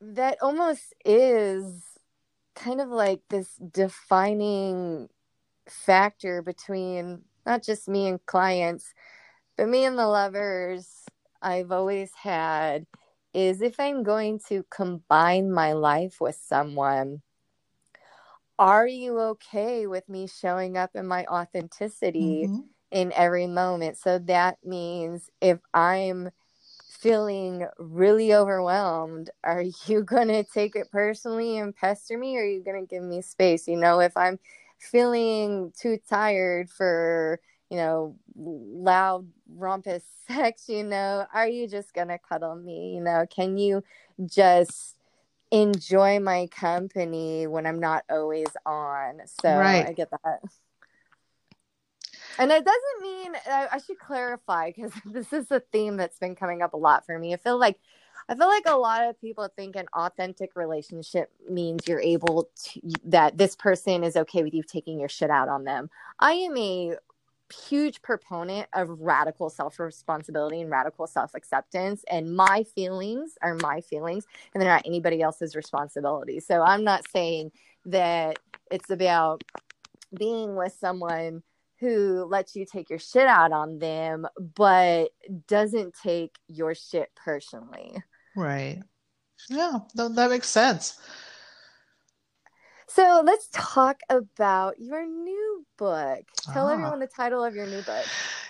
that almost is kind of like this defining factor between not just me and clients, but me and the lovers I've always had is if I'm going to combine my life with someone, are you okay with me showing up in my authenticity mm-hmm. in every moment? So that means if I'm feeling really overwhelmed, are you going to take it personally and pester me or are you going to give me space? You know, if I'm feeling too tired for you know, loud, rompous sex, you know, are you just going to cuddle me? You know, can you just enjoy my company when I'm not always on? So right. I get that. And it doesn't mean, uh, I should clarify because this is a theme that's been coming up a lot for me. I feel like I feel like a lot of people think an authentic relationship means you're able to that this person is okay with you taking your shit out on them. I am a huge proponent of radical self responsibility and radical self acceptance. And my feelings are my feelings, and they're not anybody else's responsibility. So I'm not saying that it's about being with someone who lets you take your shit out on them, but doesn't take your shit personally. Right. Yeah, that, that makes sense. So let's talk about your new book. Tell Ah. everyone the title of your new book.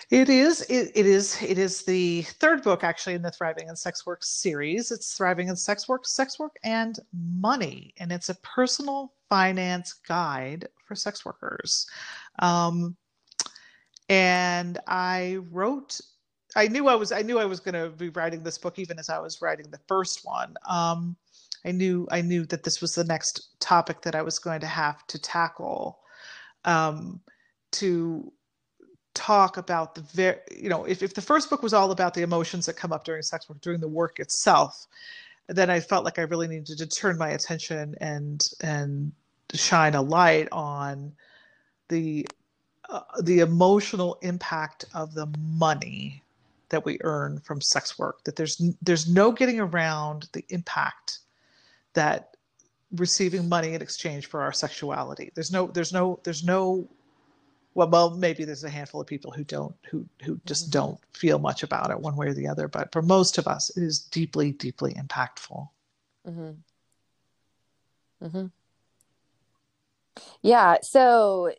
It is. It, it is. It is the third book actually in the Thriving in Sex Work series. It's Thriving in Sex Work, Sex Work, and Money, and it's a personal finance guide for sex workers. Um, and I wrote. I knew I was. I knew I was going to be writing this book even as I was writing the first one. Um, I knew. I knew that this was the next topic that I was going to have to tackle. Um, to talk about the very you know if, if the first book was all about the emotions that come up during sex work during the work itself then i felt like i really needed to turn my attention and and shine a light on the uh, the emotional impact of the money that we earn from sex work that there's there's no getting around the impact that receiving money in exchange for our sexuality there's no there's no there's no well, well, maybe there's a handful of people who don't, who who just Mhm. don't feel much about it one way or the other. But for most of us, it is deeply, deeply impactful. Mm-hmm. Mm-hmm. Yeah. So,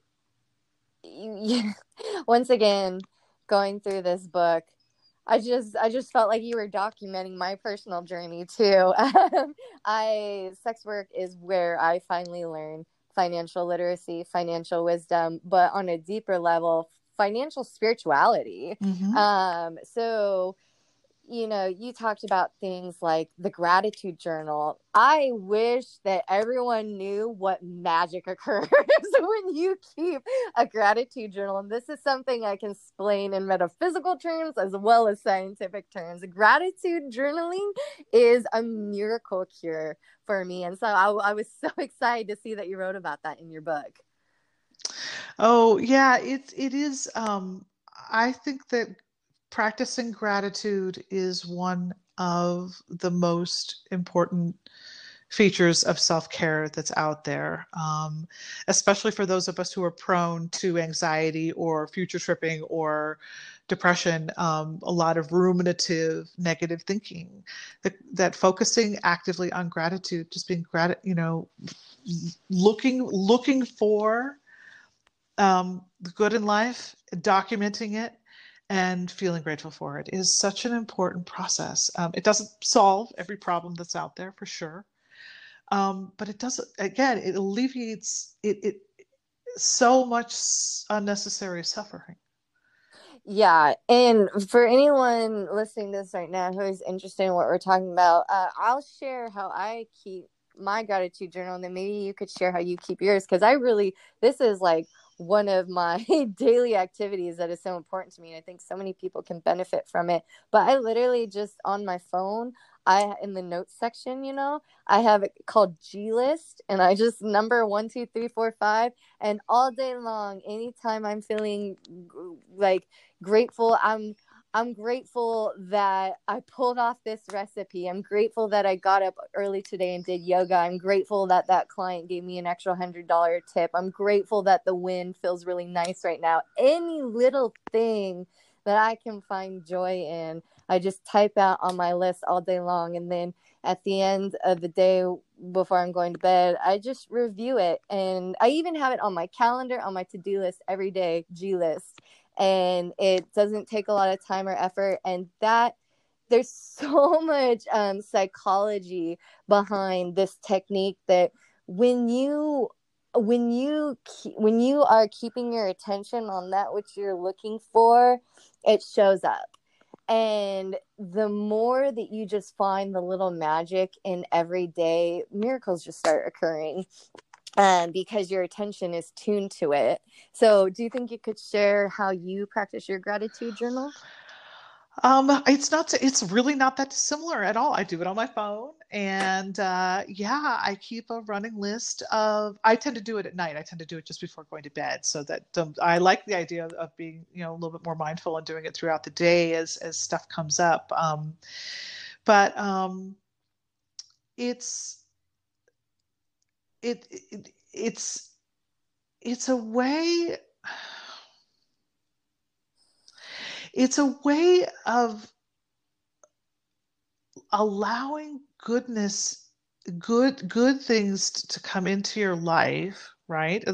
you, once again, going through this book, I just I just felt like you were documenting my personal journey too. I sex work is where I finally learned financial literacy, financial wisdom, but on a deeper level, financial spirituality. Um, so, you know, you talked about things like the gratitude journal. I wish that everyone knew what magic occurs when you keep a gratitude journal. And this is something I can explain in metaphysical terms as well as scientific terms. Gratitude journaling is a miracle cure for me. And so I, I was so excited to see that you wrote about that in your book. Oh yeah, it it is. Um, I think that practicing gratitude is one of the most important features of self-care that's out there um, especially for those of us who are prone to anxiety or future tripping or depression um, a lot of ruminative negative thinking. That, that focusing actively on gratitude just being grat you know looking looking for um, the good in life documenting it and feeling grateful for it is such an important process. Um, it doesn't solve every problem that's out there for sure, um, but it does. Again, it alleviates it, it so much unnecessary suffering. Yeah, and for anyone listening to this right now who is interested in what we're talking about, uh, I'll share how I keep my gratitude journal, and then maybe you could share how you keep yours because I really this is like one of my daily activities that is so important to me and i think so many people can benefit from it. But i literally just on my phone i in the notes section you know i have it called g list and i just number one two three four five and all day long anytime i'm feeling like grateful i'm I'm grateful that I pulled off this recipe. I'm grateful that I got up early today and did yoga. I'm grateful that that client gave me an extra $100 tip. I'm grateful that the wind feels really nice right now. Any little thing that I can find joy in, I just type out on my list all day long. And then at the end of the day, before I'm going to bed, I just review it. And I even have it on my calendar, on my to do list every day, G list and it doesn't take a lot of time or effort. And that there's so much um, psychology behind this technique that when you when you when you are keeping your attention on that which you're looking for it shows up. And the more that you just find the little magic in every day miracles just start occurring um, because your attention is tuned to it. So, do you think you could share how you practice your gratitude journal? Um, it's not. It's really not that similar at all. I do it on my phone, and uh, yeah, I keep a running list of. I tend to do it at night. I tend to do it just before going to bed, so that um, I like the idea of, of, being, you know, a little bit more mindful and doing it throughout the day as as stuff comes up. Um, but um, it's it, it it's it's a way it's a way of allowing goodness good good things to come into your life right? Uh,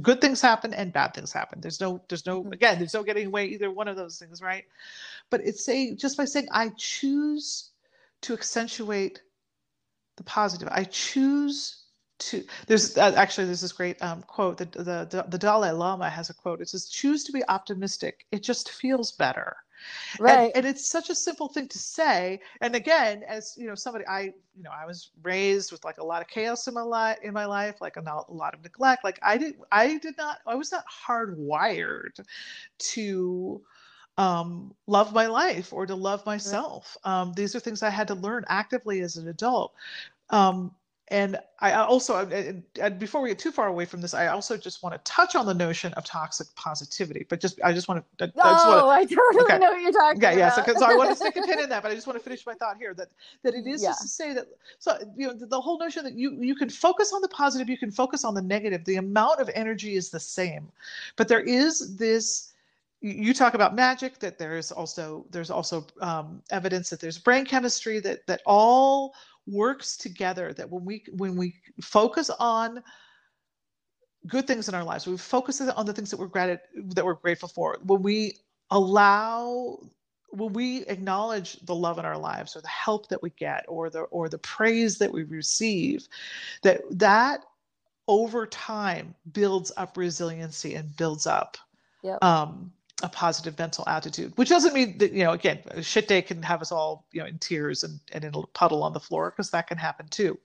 good things happen and bad things happen. There's no there's no mm-hmm. again there's no getting away either one of those things right? But it's saying just by saying i choose to accentuate the positive. I choose to there's uh, actually there's this great um, quote the, the the dalai lama has a quote. It says choose to be optimistic. It just feels better. Right. and, and, it's such a simple thing to say. And again as you know somebody i you know i was raised with like a lot of chaos in my life in my life like a, a lot of neglect. Like i did i did not i was not hardwired to um, love my life or to love myself. Um, these are things I had to learn actively as an adult. Um, and I also, and, before we get too far away from this, I also just want to touch on the notion of toxic positivity. But just, I just want to. I, oh, I, to, I totally okay. know what you're talking yeah, about. Yeah, so, so I want to stick a pin in that, but I just want to finish my thought here that that it is yeah. just to say that. So you know, the, the whole notion that you you can focus on the positive, you can focus on the negative. The amount of energy is the same, but there is this you talk about magic that there's also there's also um, evidence that there's brain chemistry that that all works together that when we when we focus on good things in our lives we focus on the things that we're grat- that we're grateful for when we allow when we acknowledge the love in our lives or the help that we get or the or the praise that we receive that that over time builds up resiliency and builds up yep. um, a positive mental attitude, which doesn't mean that, you know, again, a shit day can have us all, you know, in tears and, and in a puddle on the floor because that can happen too.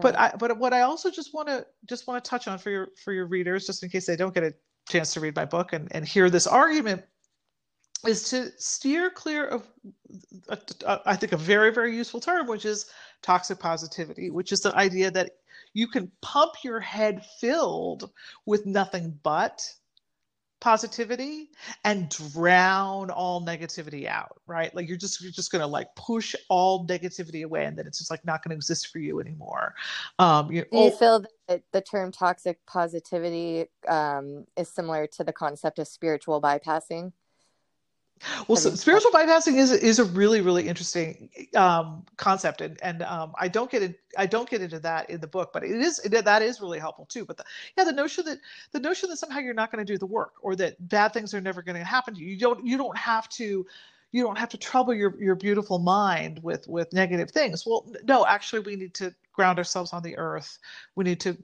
But I, but what I also just want to just want to touch on for your for your readers, just in case they don't get a chance to read my book and, and hear this argument, is to steer clear of, a, a, I think, a very very useful term, which is toxic positivity, which is the idea that you can pump your head filled with nothing but positivity and drown all negativity out right? Like you're just you're just gonna like push all negativity away and then it's just like not gonna exist for you anymore. Um you, do you oh, feel that the term toxic positivity um is similar to the concept of spiritual bypassing well so spiritual bypassing is is a really really interesting um, concept and and um, i don't get it i don't get into that in the book but it is it, that is really helpful too but the, yeah the notion that the notion that somehow you're not going to do the work or that bad things are never going to happen to you. You don't you don't have to you don't have to trouble your your beautiful mind with with negative things. Well no actually we need to ground ourselves on the earth. We need to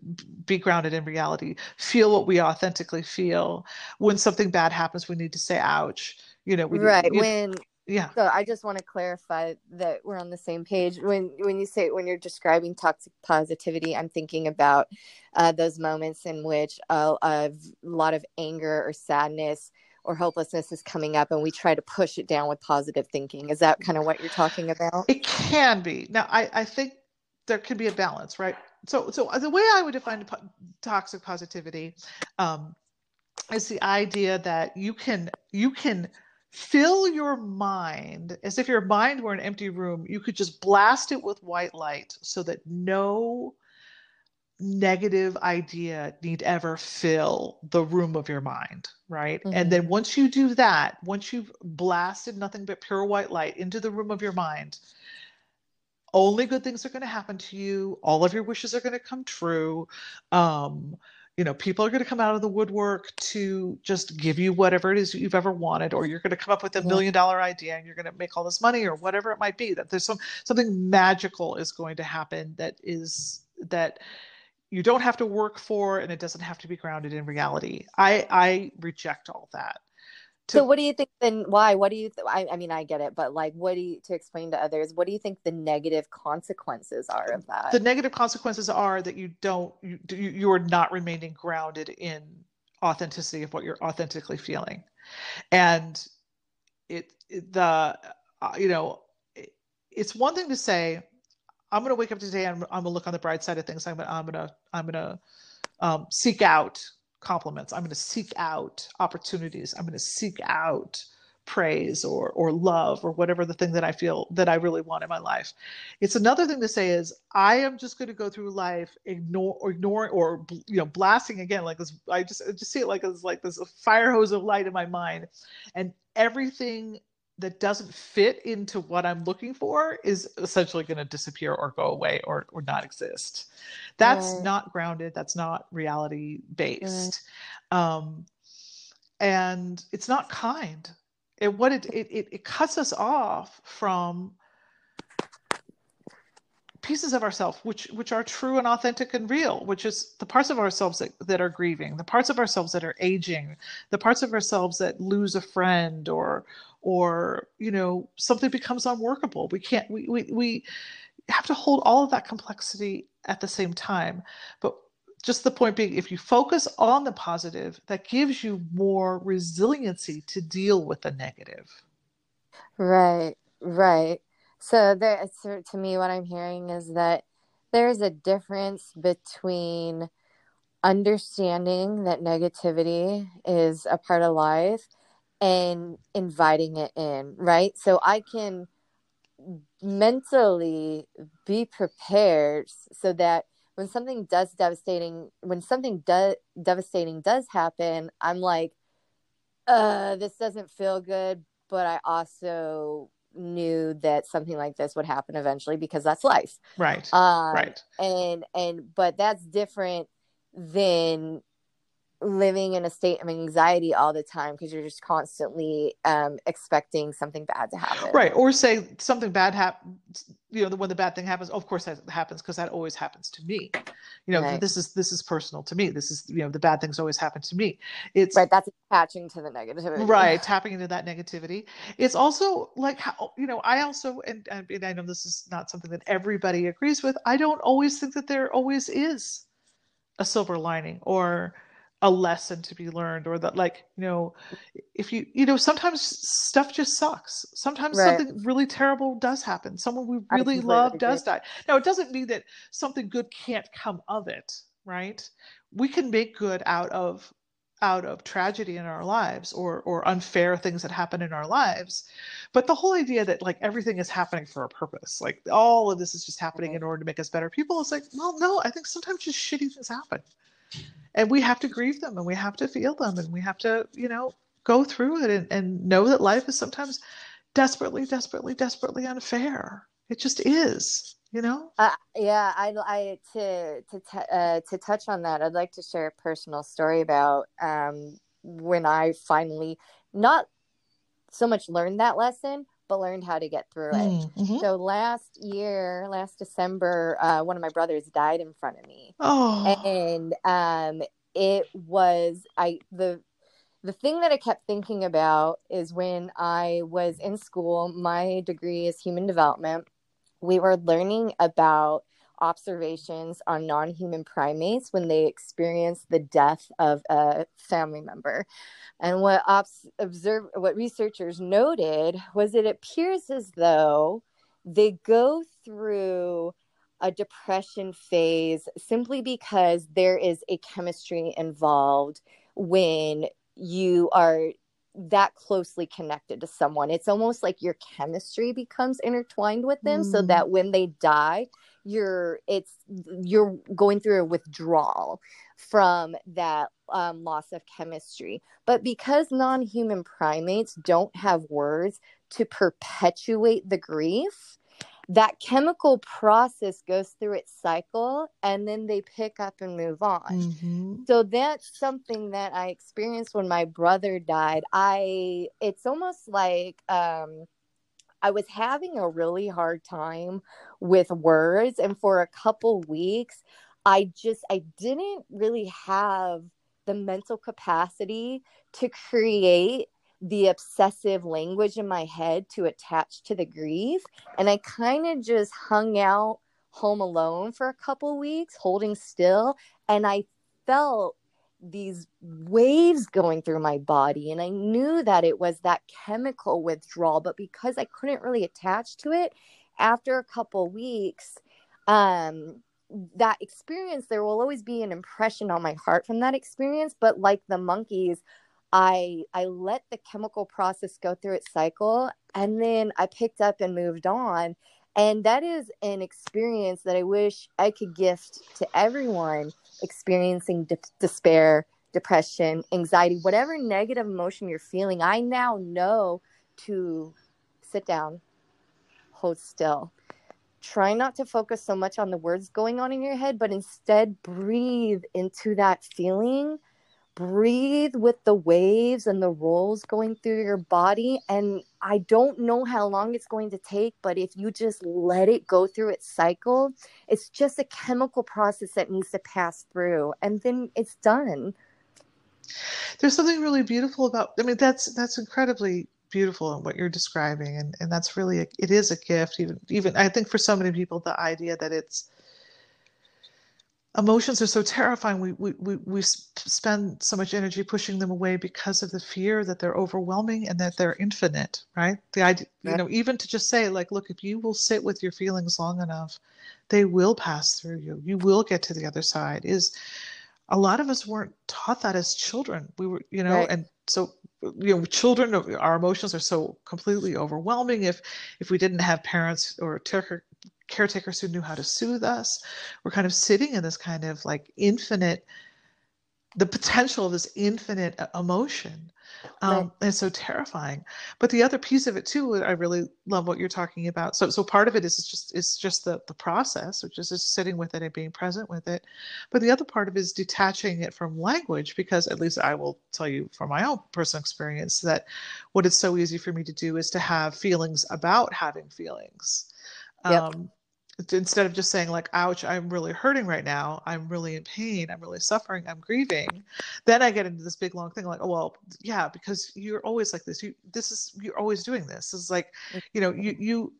be grounded in reality. Feel what we authentically feel. When something bad happens we need to say ouch you know, right you, when yeah. So I just want to clarify that we're on the same page. When when you say when you're describing toxic positivity, I'm thinking about uh, those moments in which a, a lot of anger or sadness or hopelessness is coming up and we try to push it down with positive thinking. Is that kind of what you're talking about? It can be. Now, I, I think there can be a balance, right? So, so the way I would define toxic positivity um, is the idea that you can you can fill your mind as if your mind were an empty room. You could just blast it with white light so that no negative idea need ever fill the room of your mind, right? Mm-hmm. And then once you do that, once you've blasted nothing but pure white light into the room of your mind, only good things are going to happen to you. All of your wishes are going to come true. Um, you know people are going to come out of the woodwork to just give you whatever it is you've ever wanted or you're going to come up with a million dollar idea and you're going to make all this money or whatever it might be. That there's some something magical is going to happen that is that you don't have to work for and it doesn't have to be grounded in reality. I i reject all that to, so what do you think then why? What do you th- I, I mean i get it but like what do you to explain to others what do you think the negative consequences are of that? The negative consequences are that you don't you you are not remaining grounded in authenticity of what you're authentically feeling. And it, it the uh, you know it, it's one thing to say i'm going to wake up today and i'm going to look on the bright side of things. I'm going to i'm going to i'm going to um, seek out compliments. I'm going to seek out opportunities. I'm going to seek out praise or or love or whatever the thing that I feel that I really want in my life. It's another thing to say is I am just going to go through life ignore or ignore or you know blasting again like this I just I just see it like as like this fire hose of light in my mind and everything that doesn't fit into what I'm looking for is essentially going to disappear or go away or or not exist. That's right. not grounded. That's not reality based, right. um, and it's not kind. It what it, it it it cuts us off from pieces of ourselves which which are true and authentic and real which is the parts of ourselves that, that are grieving the parts of ourselves that are aging the parts of ourselves that lose a friend or or you know something becomes unworkable. We can't we we, we have to hold all of that complexity at the same time. But just the point being if you focus on the positive that gives you more resiliency to deal with the negative. Right right. So there, so to me, what I'm hearing is that there's a difference between understanding that negativity is a part of life and inviting it in, right? So I can mentally be prepared so that when something does devastating when something does devastating does happen i'm like uh this doesn't feel good but i also knew that something like this would happen eventually because that's life. Right. Um, right. and and but that's different than living in a state of anxiety all the time because you're just constantly um, expecting something bad to happen. Right. Or say something bad happens, you know, when the bad thing happens, of course that happens because that always happens to me. You know, right. this is, this is personal to me. This is, you know, the bad things always happen to me. It's right. That's attaching to the negativity. Right. Tapping into that negativity. It's also like how, you know, I also, and, and I know this is not something that everybody agrees with. I don't always think that there always is a silver lining or, a lesson to be learned or that like you know if you you know sometimes stuff just sucks. Sometimes right. something really terrible does happen. Someone we really love does die. Now it doesn't mean that something good can't come of it right? We can make good out of out of tragedy in our lives or or unfair things that happen in our lives. But the whole idea that like everything is happening for a purpose like all of this is just happening in order to make us better people is like well no i think sometimes just shitty things happen and we have to grieve them and we have to feel them and we have to you know go through it and, and know that life is sometimes desperately desperately desperately unfair. It just is you know? Uh, yeah i i to to t- uh, to touch on that i'd like to share a personal story about um when i finally not so much learned that lesson but learned how to get through it. Mm, mm-hmm. So last year, last December, uh, one of my brothers died in front of me. Oh. And um, it was I the the thing that I kept thinking about is when I was in school, my degree is human development. We were learning about observations on non-human primates when they experience the death of a family member. And what ops observe what researchers noted was it appears as though they go through a depression phase simply because there is a chemistry involved when you are that closely connected to someone. It's almost like your chemistry becomes intertwined with them mm. so that when they die, you're it's you're going through a withdrawal from that um, loss of chemistry. But because non-human primates don't have words to perpetuate the grief, that chemical process goes through its cycle and then they pick up and move on. Mm-hmm. So that's something that I experienced when my brother died. I it's almost like um I was having a really hard time with words and for a couple weeks I just I didn't really have the mental capacity to create the obsessive language in my head to attach to the grief and i kind of just hung out home alone for a couple weeks holding still and i felt these waves going through my body and i knew that it was that chemical withdrawal but because i couldn't really attach to it after a couple weeks um that experience there will always be an impression on my heart from that experience but like the monkeys i i let the chemical process go through its cycle and then i picked up and moved on and that is an experience that i wish i could gift to everyone experiencing de- despair depression anxiety whatever negative emotion you're feeling i now know to sit down, hold still. Try not to focus so much on the words going on in your head, but instead breathe into that feeling. Breathe with the waves and the rolls going through your body. And I don't know how long it's going to take, but if you just let it go through its cycle, it's just a chemical process that needs to pass through, and then it's done there's something really beautiful about i mean that's that's incredibly beautiful in what you're describing and and that's really a, it is a gift even even i think for so many people the idea that it's emotions are so terrifying we we we, we spend so much energy pushing them away because of the fear that they're overwhelming and that they're infinite right the idea you know even to just say like look if you will sit with your feelings long enough they will pass through you you will get to the other side is a lot of us weren't taught that as children. We were, you know, right. and so you know, children, our emotions are so completely overwhelming. If if we didn't have parents or ter- caretakers who knew how to soothe us, we're kind of sitting in this kind of like infinite, the potential of this infinite uh, emotion um, right. it's so terrifying but the other piece of it too i really love what you're talking about so so part of it is just it's just the the process which is just sitting with it and being present with it but the other part of it is detaching it from language because at least i will tell you from my own personal experience that what it's so easy for me to do is to have feelings about having feelings yep. um, instead of just saying like ouch i'm really hurting right now. I'm really in pain. I'm really suffering. I'm grieving then i get into this big long thing like oh well yeah because you're always like this. You this is you're always doing this. It's like mm-hmm. you know you you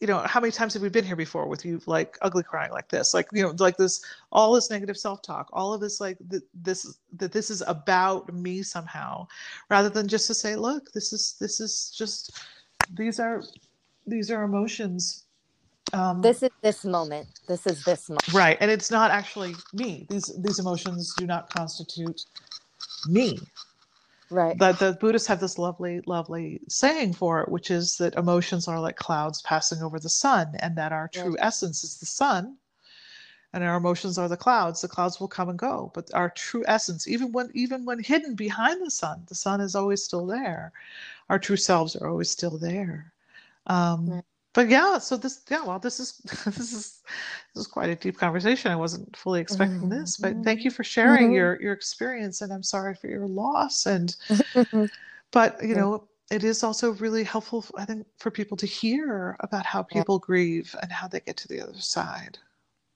you know how many times have we been here before with you like ugly crying like this? Like you know like this all this negative self-talk all of this like th- this that this is about me somehow rather than just to say look this is this is just these are these are emotions um, this is this moment. This is this moment. Right, and it's not actually me. These these emotions do not constitute me. Right. But the Buddhists have this lovely, lovely saying for it, which is that emotions are like clouds passing over the sun, and that our true yeah. essence is the sun, and our emotions are the clouds. The clouds will come and go, but our true essence, even when even when hidden behind the sun, the sun is always still there. Our true selves are always still there. Um, right but yeah, so this yeah, well, this is this is this is quite a deep conversation. I wasn't fully expecting mm-hmm. this, but thank you for sharing mm-hmm. your your experience, and I'm sorry for your loss. And but you know, it is also really helpful, I think, for people to hear about how people yeah. grieve and how they get to the other side.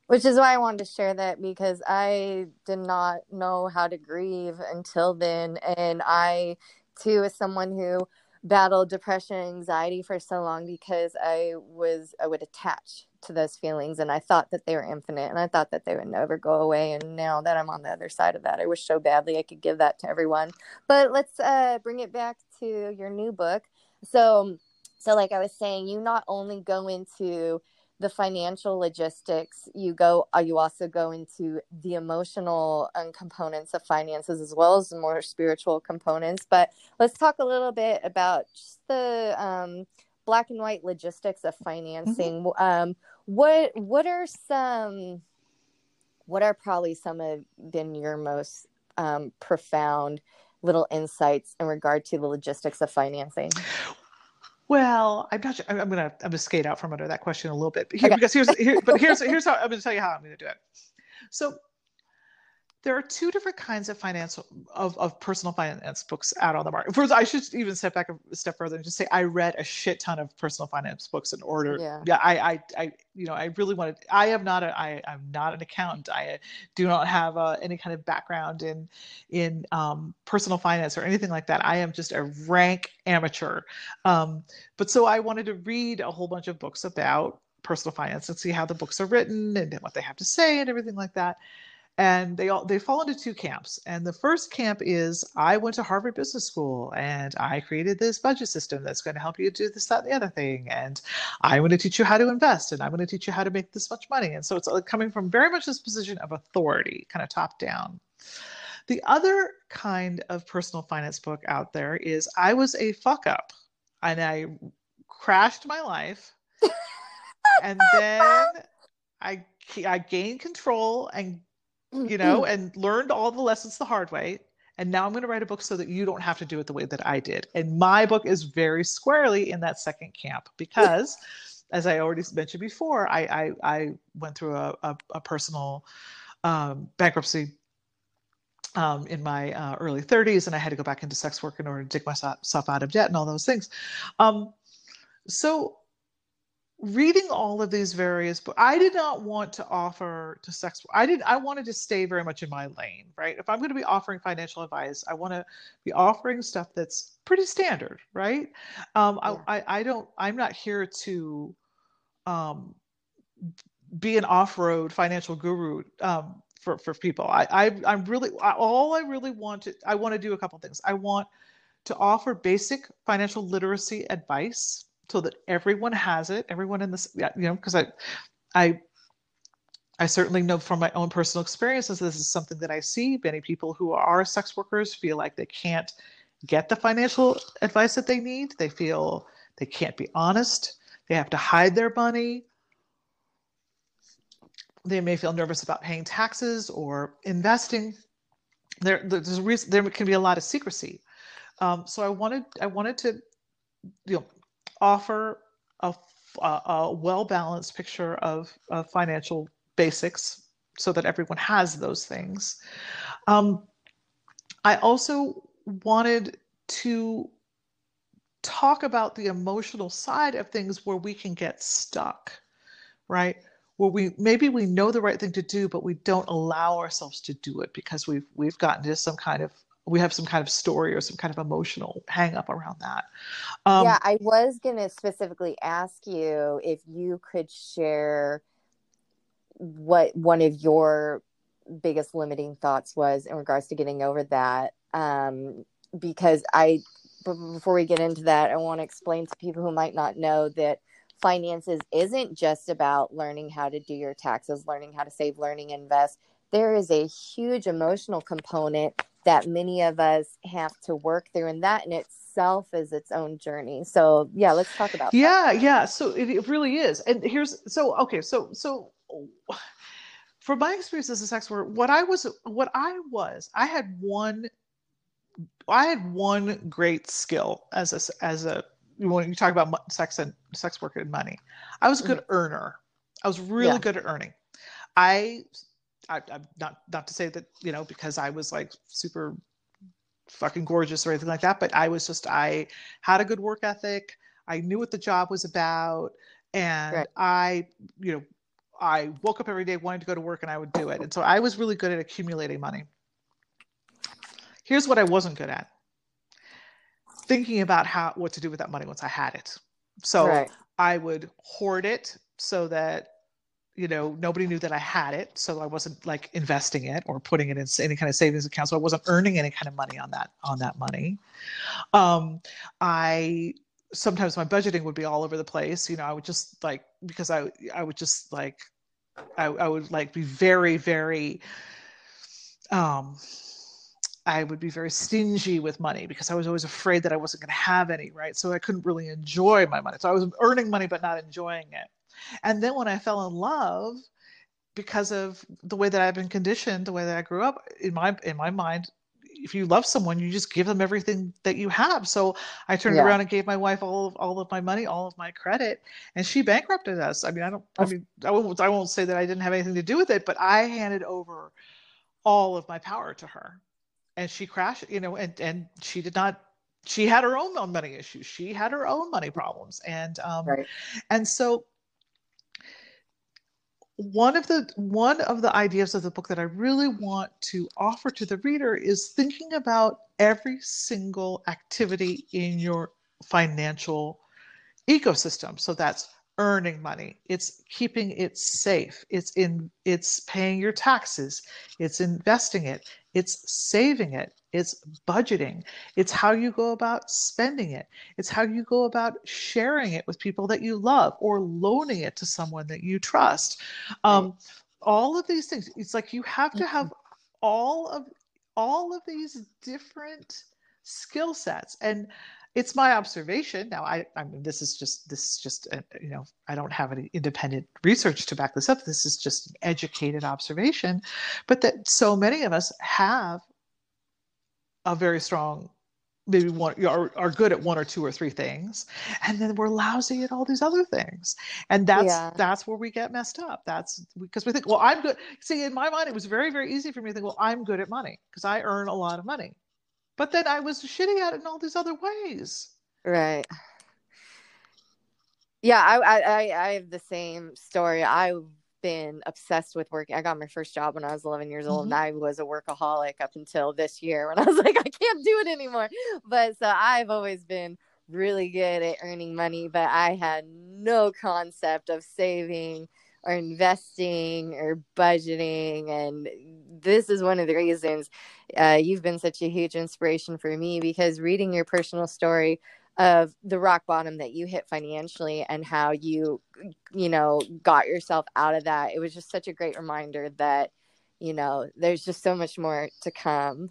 Which is why I wanted to share that because I did not know how to grieve until then, and I too, as someone who battled depression anxiety for so long because i was i would attach to those feelings and i thought that they were infinite and i thought that they would never go away. And now that i'm on the other side of that i wish so badly i could give that to everyone. But let's uh, bring it back to your new book. So so like i was saying you not only go into the financial logistics you go uh, you also go into the emotional um, components of finances as well as the more spiritual components but let's talk a little bit about just the um, black and white logistics of financing mm-hmm. um, what what are some what are probably some of been your most um, profound little insights in regard to the logistics of financing well, I'm not. I'm gonna. I'm gonna skate out from under that question a little bit, here, okay. because here's here, but here's here's how I'm gonna tell you how I'm gonna do it. So there are two different kinds of financial of, of personal finance books out on the market. First, I should even step back a step further and just say I read a shit ton of personal finance books in order. Yeah, yeah I, I, I, you know, I really wanted. I am not a. I, I'm not an accountant. I do not have uh, any kind of background in in um, personal finance or anything like that. I am just a rank amateur. Um, but so I wanted to read a whole bunch of books about personal finance and see how the books are written and what they have to say and everything like that and they all they fall into two camps. And the first camp is i went to harvard business school and i created this budget system that's going to help you do this that and the other thing. And i'm going to teach you how to invest and i'm going to teach you how to make this much money. And so it's uh, coming from very much this position of authority kind of top down. The other kind of personal finance book out there is i was a fuck up and i crashed my life. And then I I gained control and you know, and learned all the lessons the hard way. And now I'm going to write a book so that you don't have to do it the way that I did. And my book is very squarely in that second camp because, as I already mentioned before, I, I, I went through a, a, a personal um, bankruptcy um, in my uh, early 30s, and I had to go back into sex work in order to dig myself out of debt and all those things. Um, so reading all of these various books i did not want to offer to sex i did i wanted to stay very much in my lane right? If i'm going to be offering financial advice i want to be offering stuff that's pretty standard right? Um yeah. I, I, I don't i'm not here to um be an off-road financial guru um for for people. I, I i'm really all i really want to i want to do a couple things. I want to offer basic financial literacy advice so that everyone has it everyone in this you know because i i i certainly know from my own personal experiences this is something that i see. Many people who are sex workers feel like they can't get the financial advice that they need. They feel they can't be honest. They have to hide their money. They may feel nervous about paying taxes or investing. There there's a reason there can be a lot of secrecy. Um, so i wanted i wanted to you know offer a, a, well balanced picture of, of, financial basics so that everyone has those things. Um, I also wanted to talk about the emotional side of things where we can get stuck, right? Where we maybe we know the right thing to do, but we don't allow ourselves to do it because we've we've gotten to some kind of we have some kind of story or some kind of emotional hang up around that. Um, yeah, I was going to specifically ask you if you could share what one of your biggest limiting thoughts was in regards to getting over that. Um, because I, before we get into that, I want to explain to people who might not know that finances isn't just about learning how to do your taxes, learning how to save, learning invest. There is a huge emotional component that many of us have to work through and that in itself is its own journey so yeah let's talk about yeah that. yeah so it, it, really is and here's so okay so so from my experience as a sex worker what i was what i was i had one i had one great skill as a as a when you talk about sex and sex work and money i was a good mm-hmm. earner i was really yeah. good at earning i I, am not not to say that you know because I was like super fucking gorgeous or anything like that, but I was just I had a good work ethic. I knew what the job was about, and right. I you know I woke up every day wanting to go to work and I would do it, and so I was really good at accumulating money. Here's what I wasn't good at: thinking about how what to do with that money once I had it. So right. I would hoard it so that you know nobody knew that i had it so i wasn't like investing it or putting it in any kind of savings account so i wasn't earning any kind of money on that on that money um, i sometimes my budgeting would be all over the place you know i would just like because i i would just like i, I would like be very very um I would be very stingy with money because I was always afraid that I wasn't going to have any, right? So I couldn't really enjoy my money. So I was earning money but not enjoying it. And then when I fell in love, because of the way that I've been conditioned, the way that I grew up, in my in my mind, if you love someone, you just give them everything that you have. So I turned yeah. around and gave my wife all of all of my money, all of my credit, and she bankrupted us. I mean, I don't. I mean, I won't. I won't say that I didn't have anything to do with it, but I handed over all of my power to her, and she crashed. You know, and and she did not. She had her own money issues. She had her own money problems, and um, right. and so one of the one of the ideas of the book that I really want to offer to the reader is thinking about every single activity in your financial ecosystem. So that's earning money, it's keeping it safe, it's in it's paying your taxes, it's investing it, it's saving it, it's budgeting. It's how you go about spending it. It's how you go about sharing it with people that you love or loaning it to someone that you trust. Um, all of these things. It's like you have to have all of all of these different skill sets and it's my observation. Now i i mean this is just this is just a, uh, you know i don't have any independent research to back this up. This is just an educated observation but that so many of us have a very strong maybe one are, are good at one or two or three things and then we're lousy at all these other things. And that's yeah. that's where we get messed up. That's because we think well i'm good. See in my mind it was very very easy for me to think well i'm good at money because i earn a lot of money but then i was shitty at it in all these other ways right yeah i i i have the same story I've been obsessed with working. I got my first job when I was 11 years old, mm-hmm. and I was a workaholic up until this year when I was like, I can't do it anymore. But so I've always been really good at earning money, but I had no concept of saving or investing or budgeting. And this is one of the reasons uh, you've been such a huge inspiration for me because reading your personal story of the rock bottom that you hit financially and how you you know got yourself out of that it was just such a great reminder that you know there's just so much more to come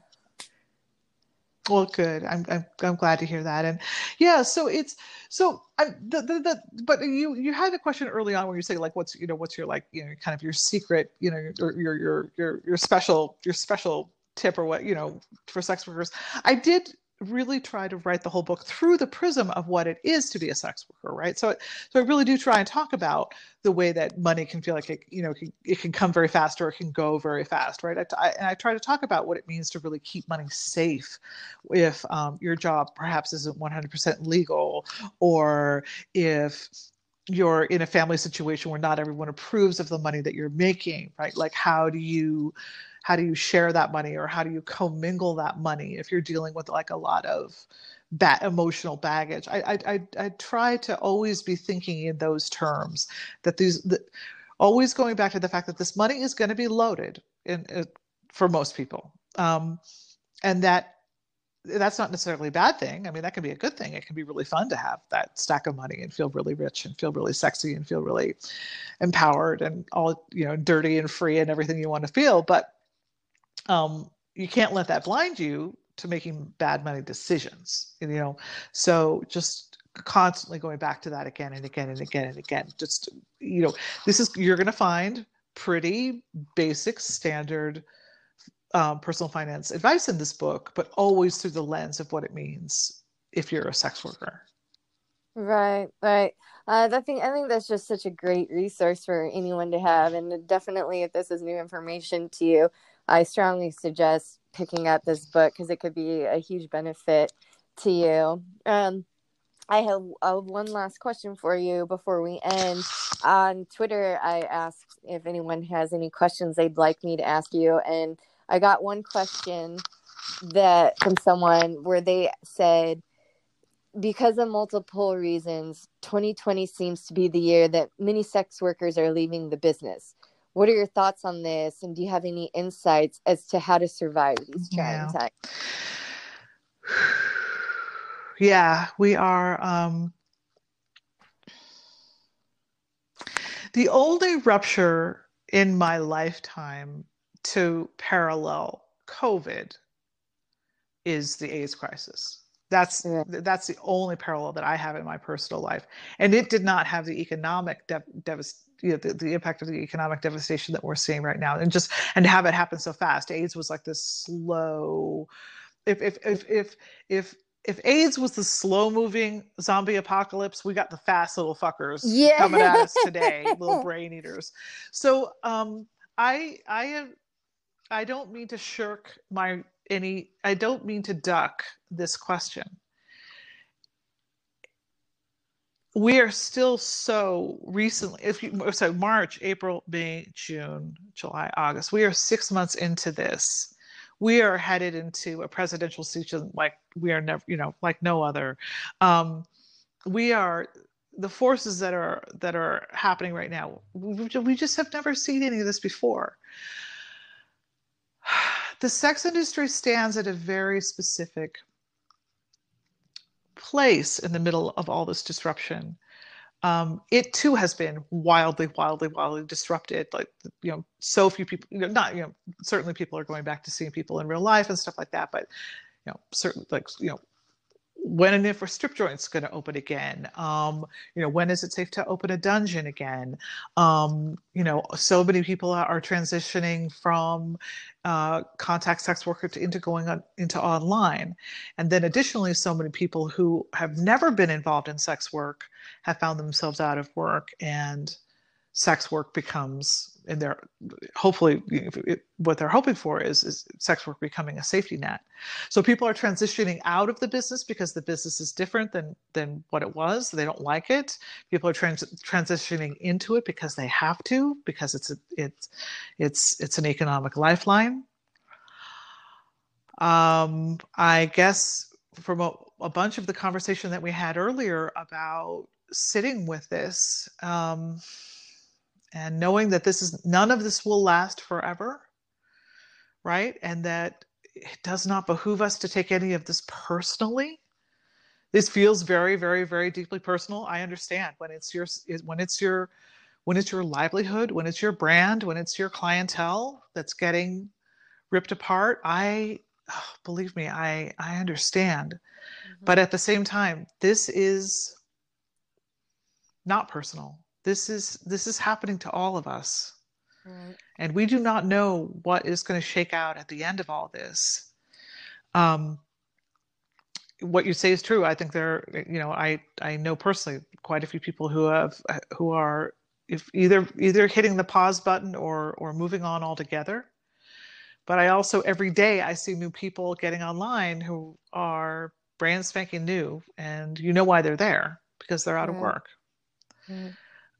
well good. I'm i'm, I'm glad to hear that. And yeah so it's so I, the, the, the but you you had a question early on where you say like what's you know what's your like you know kind of your secret you know your your your your, your special your special tip or what you know for sex workers. I did really try to write the whole book through the prism of what it is to be a sex worker right? So so i really do try and talk about the way that money can feel like it you know it can come very fast or it can go very fast right? I, I, and i try to talk about what it means to really keep money safe if um, your job perhaps isn't 100% legal or if you're in a family situation where not everyone approves of the money that you're making right? Like how do you how do you share that money or how do you commingle that money if you're dealing with like a lot of bad emotional baggage I, I i i try to always be thinking in those terms that these the, always going back to the fact that this money is going to be loaded in, in for most people um, and that that's not necessarily a bad thing. I mean, that can be a good thing. It can be really fun to have that stack of money and feel really rich and feel really sexy and feel really empowered and all, you know, dirty and free and everything you want to feel. But um, you can't let that blind you to making bad money decisions you know? So just constantly going back to that again and again and again and again. Just you know this is you're going to find pretty basic standard um, personal finance advice in this book but always through the lens of what it means if you're a sex worker. Right right. Uh, I think I think that's just such a great resource for anyone to have, and definitely if this is new information to you, I strongly suggest picking up this book because it could be a huge benefit to you. Um, I have uh, one last question for you before we end. On Twitter, I asked if anyone has any questions they'd like me to ask you, and I got one question that from someone where they said, because of multiple reasons, 2020 seems to be the year that many sex workers are leaving the business. What are your thoughts on this? And do you have any insights as to how to survive these trying yeah. times? Yeah, we are. Um, the only rupture in my lifetime to parallel COVID is the AIDS crisis. That's yeah. that's the only parallel that I have in my personal life, and it did not have the economic de- devastation you know, the, the impact of the economic devastation that we're seeing right now and just and have it happen so fast aids was like this slow if if if if if if AIDS was the slow moving zombie apocalypse, we got the fast little fuckers yeah. coming at us today, little brain eaters. So um, I I I don't mean to shirk my any I don't mean to duck this question. We are still so recently if you so march april may june july august we are six months into this. We are headed into a presidential season like we are never you know like no other. Um, we are the forces that are that are happening right now we just have never seen any of this before the sex industry stands at a very specific place in the middle of all this disruption. Um, it too has been wildly, wildly, wildly disrupted. Like you know, so few people. You know, not you know, certainly people are going back to seeing people in real life and stuff like that. But you know, certainly like you know, when and if are strip joints going to open again? Um, you know, when is it safe to open a dungeon again? Um, you know, so many people are transitioning from uh, contact sex worker to, into going on, into online, and then additionally, so many people who have never been involved in sex work have found themselves out of work and sex work becomes and they're hopefully what they're hoping for is, is sex work becoming a safety net. So people are transitioning out of the business because the business is different than than what it was. They don't like it. People are trans- transitioning into it because they have to because it's a, it's it's it's an economic lifeline. Um i guess from a, a bunch of the conversation that we had earlier about sitting with this um and knowing that this is none of this will last forever right? And that it does not behoove us to take any of this personally. This feels very very very deeply personal. I understand when it's your when it's your when it's your livelihood when it's your brand when it's your clientele that's getting ripped apart. I oh, believe me i i understand. Mm-hmm. but at the same time this is not personal this is this is happening to all of us. Right. and we do not know what is going to shake out at the end of all this. Um, what you say is true. I think there you know i i know personally quite a few people who have who are if either either hitting the pause button or or moving on altogether. But i also every day i see new people getting online who are brand spanking new and you know why they're there because they're out of work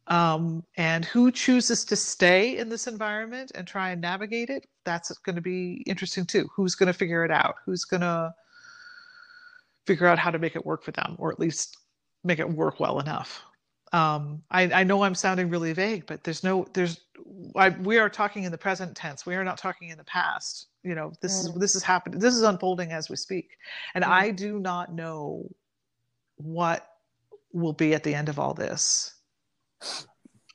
um, and who chooses to stay in this environment and try and navigate it that's going to be interesting too. Who's going to figure it out? Who's going to figure out how to make it work for them or at least make it work well enough? Um, I, I, know i'm sounding really vague but there's no there's I, we are talking in the present tense. We are not talking in the past. You know this is this is happening this is unfolding as we speak. And i do not know what will be at the end of all this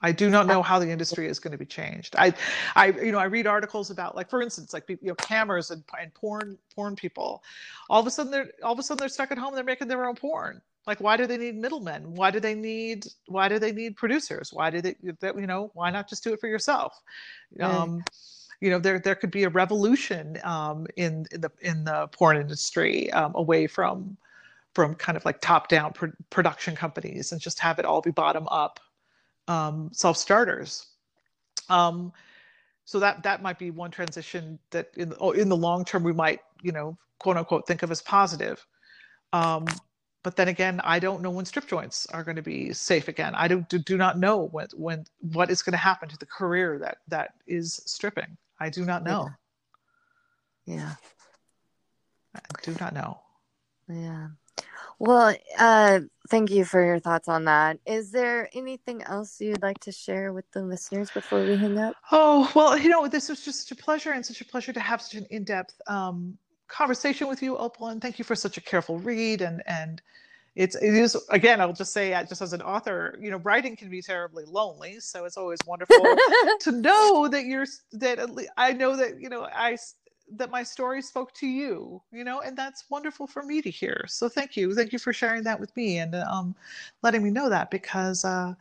I do not know how the industry is going to be changed. I, I, you know, I read articles about, like, for instance, like you know, cameras and, and porn, porn people. All of a sudden, they're all of a sudden they're stuck at home. They're making their own porn. Like, why do they need middlemen? Why do they need? Why do they need producers? Why do they? That you know, why not just do it for yourself? Um, you know, there there could be a revolution um, in in the in the porn industry um, away from from kind of like top down pro- production companies and just have it all be bottom up um, self starters. Um, so that that might be one transition that in the, oh, in the long term we might you know quote unquote think of as positive. Um, but then again, I don't know when strip joints are going to be safe again. I do, do, do not know when when what is going to happen to the career that that is stripping. I do not know. Yeah. yeah. I do not know. Yeah. Well, uh, thank you for your thoughts on that. Is there anything else you'd like to share with the listeners before we hang up? Oh, well, you know, this was just such a pleasure and such a pleasure to have such an in depth um, conversation with you, Opal. And thank you for such a careful read. And, and it's, it is, again, I'll just say, just as an author, you know, writing can be terribly lonely. So it's always wonderful to know that you're, that I know that, you know, I, that my story spoke to you you know and that's wonderful for me to hear. So thank you. Thank you for sharing that with me and um, letting me know that because uh,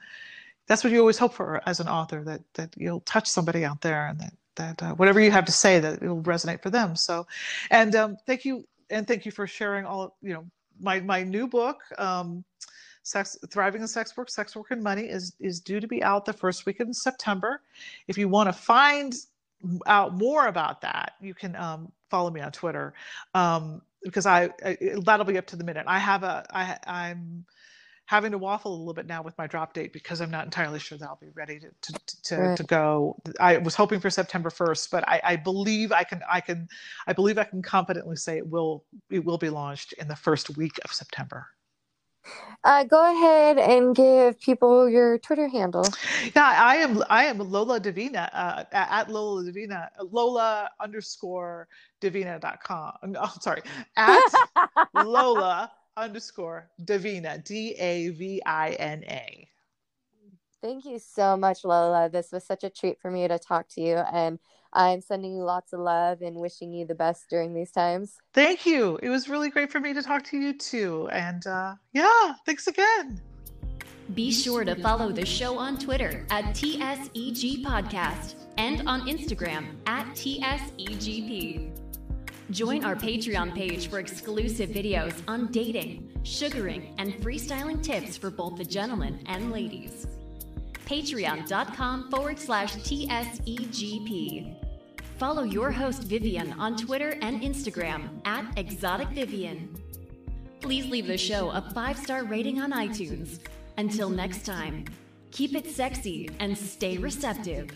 that's what you always hope for as an author that that you'll touch somebody out there and that that uh, whatever you have to say that it will resonate for them. So and um, thank you and thank you for sharing all you know my my new book um, sex thriving in sex work sex work and money is is due to be out the first week in september. If you want to find out more about that, you can um, follow me on Twitter um, because I, I, that'll be up to the minute. I have a I I'm having to waffle a little bit now with my drop date because I'm not entirely sure that I'll be ready to to to, right. to go. I was hoping for September 1st, but I, I believe I can I can I believe I can confidently say it will it will be launched in the first week of September. Uh, go ahead and give people your Twitter handle. Yeah, I am. I am Lola Davina uh, at Lola Davina. Lola underscore Davina.com. No, sorry, at Lola underscore Davina. D A V I N A. Thank you so much, Lola. This was such a treat for me to talk to you. And I'm sending you lots of love and wishing you the best during these times. Thank you. It was really great for me to talk to you too. And uh, yeah, thanks again. Be sure to follow the show on Twitter at TSEG Podcast and on Instagram at TSEGP. Join our Patreon page for exclusive videos on dating, sugaring, and freestyling tips for both the gentlemen and ladies. Patreon.com forward slash TSEGP. Follow your host Vivian on Twitter and Instagram at Exotic Vivian. Please leave the show a five star rating on iTunes. Until next time, keep it sexy and stay receptive.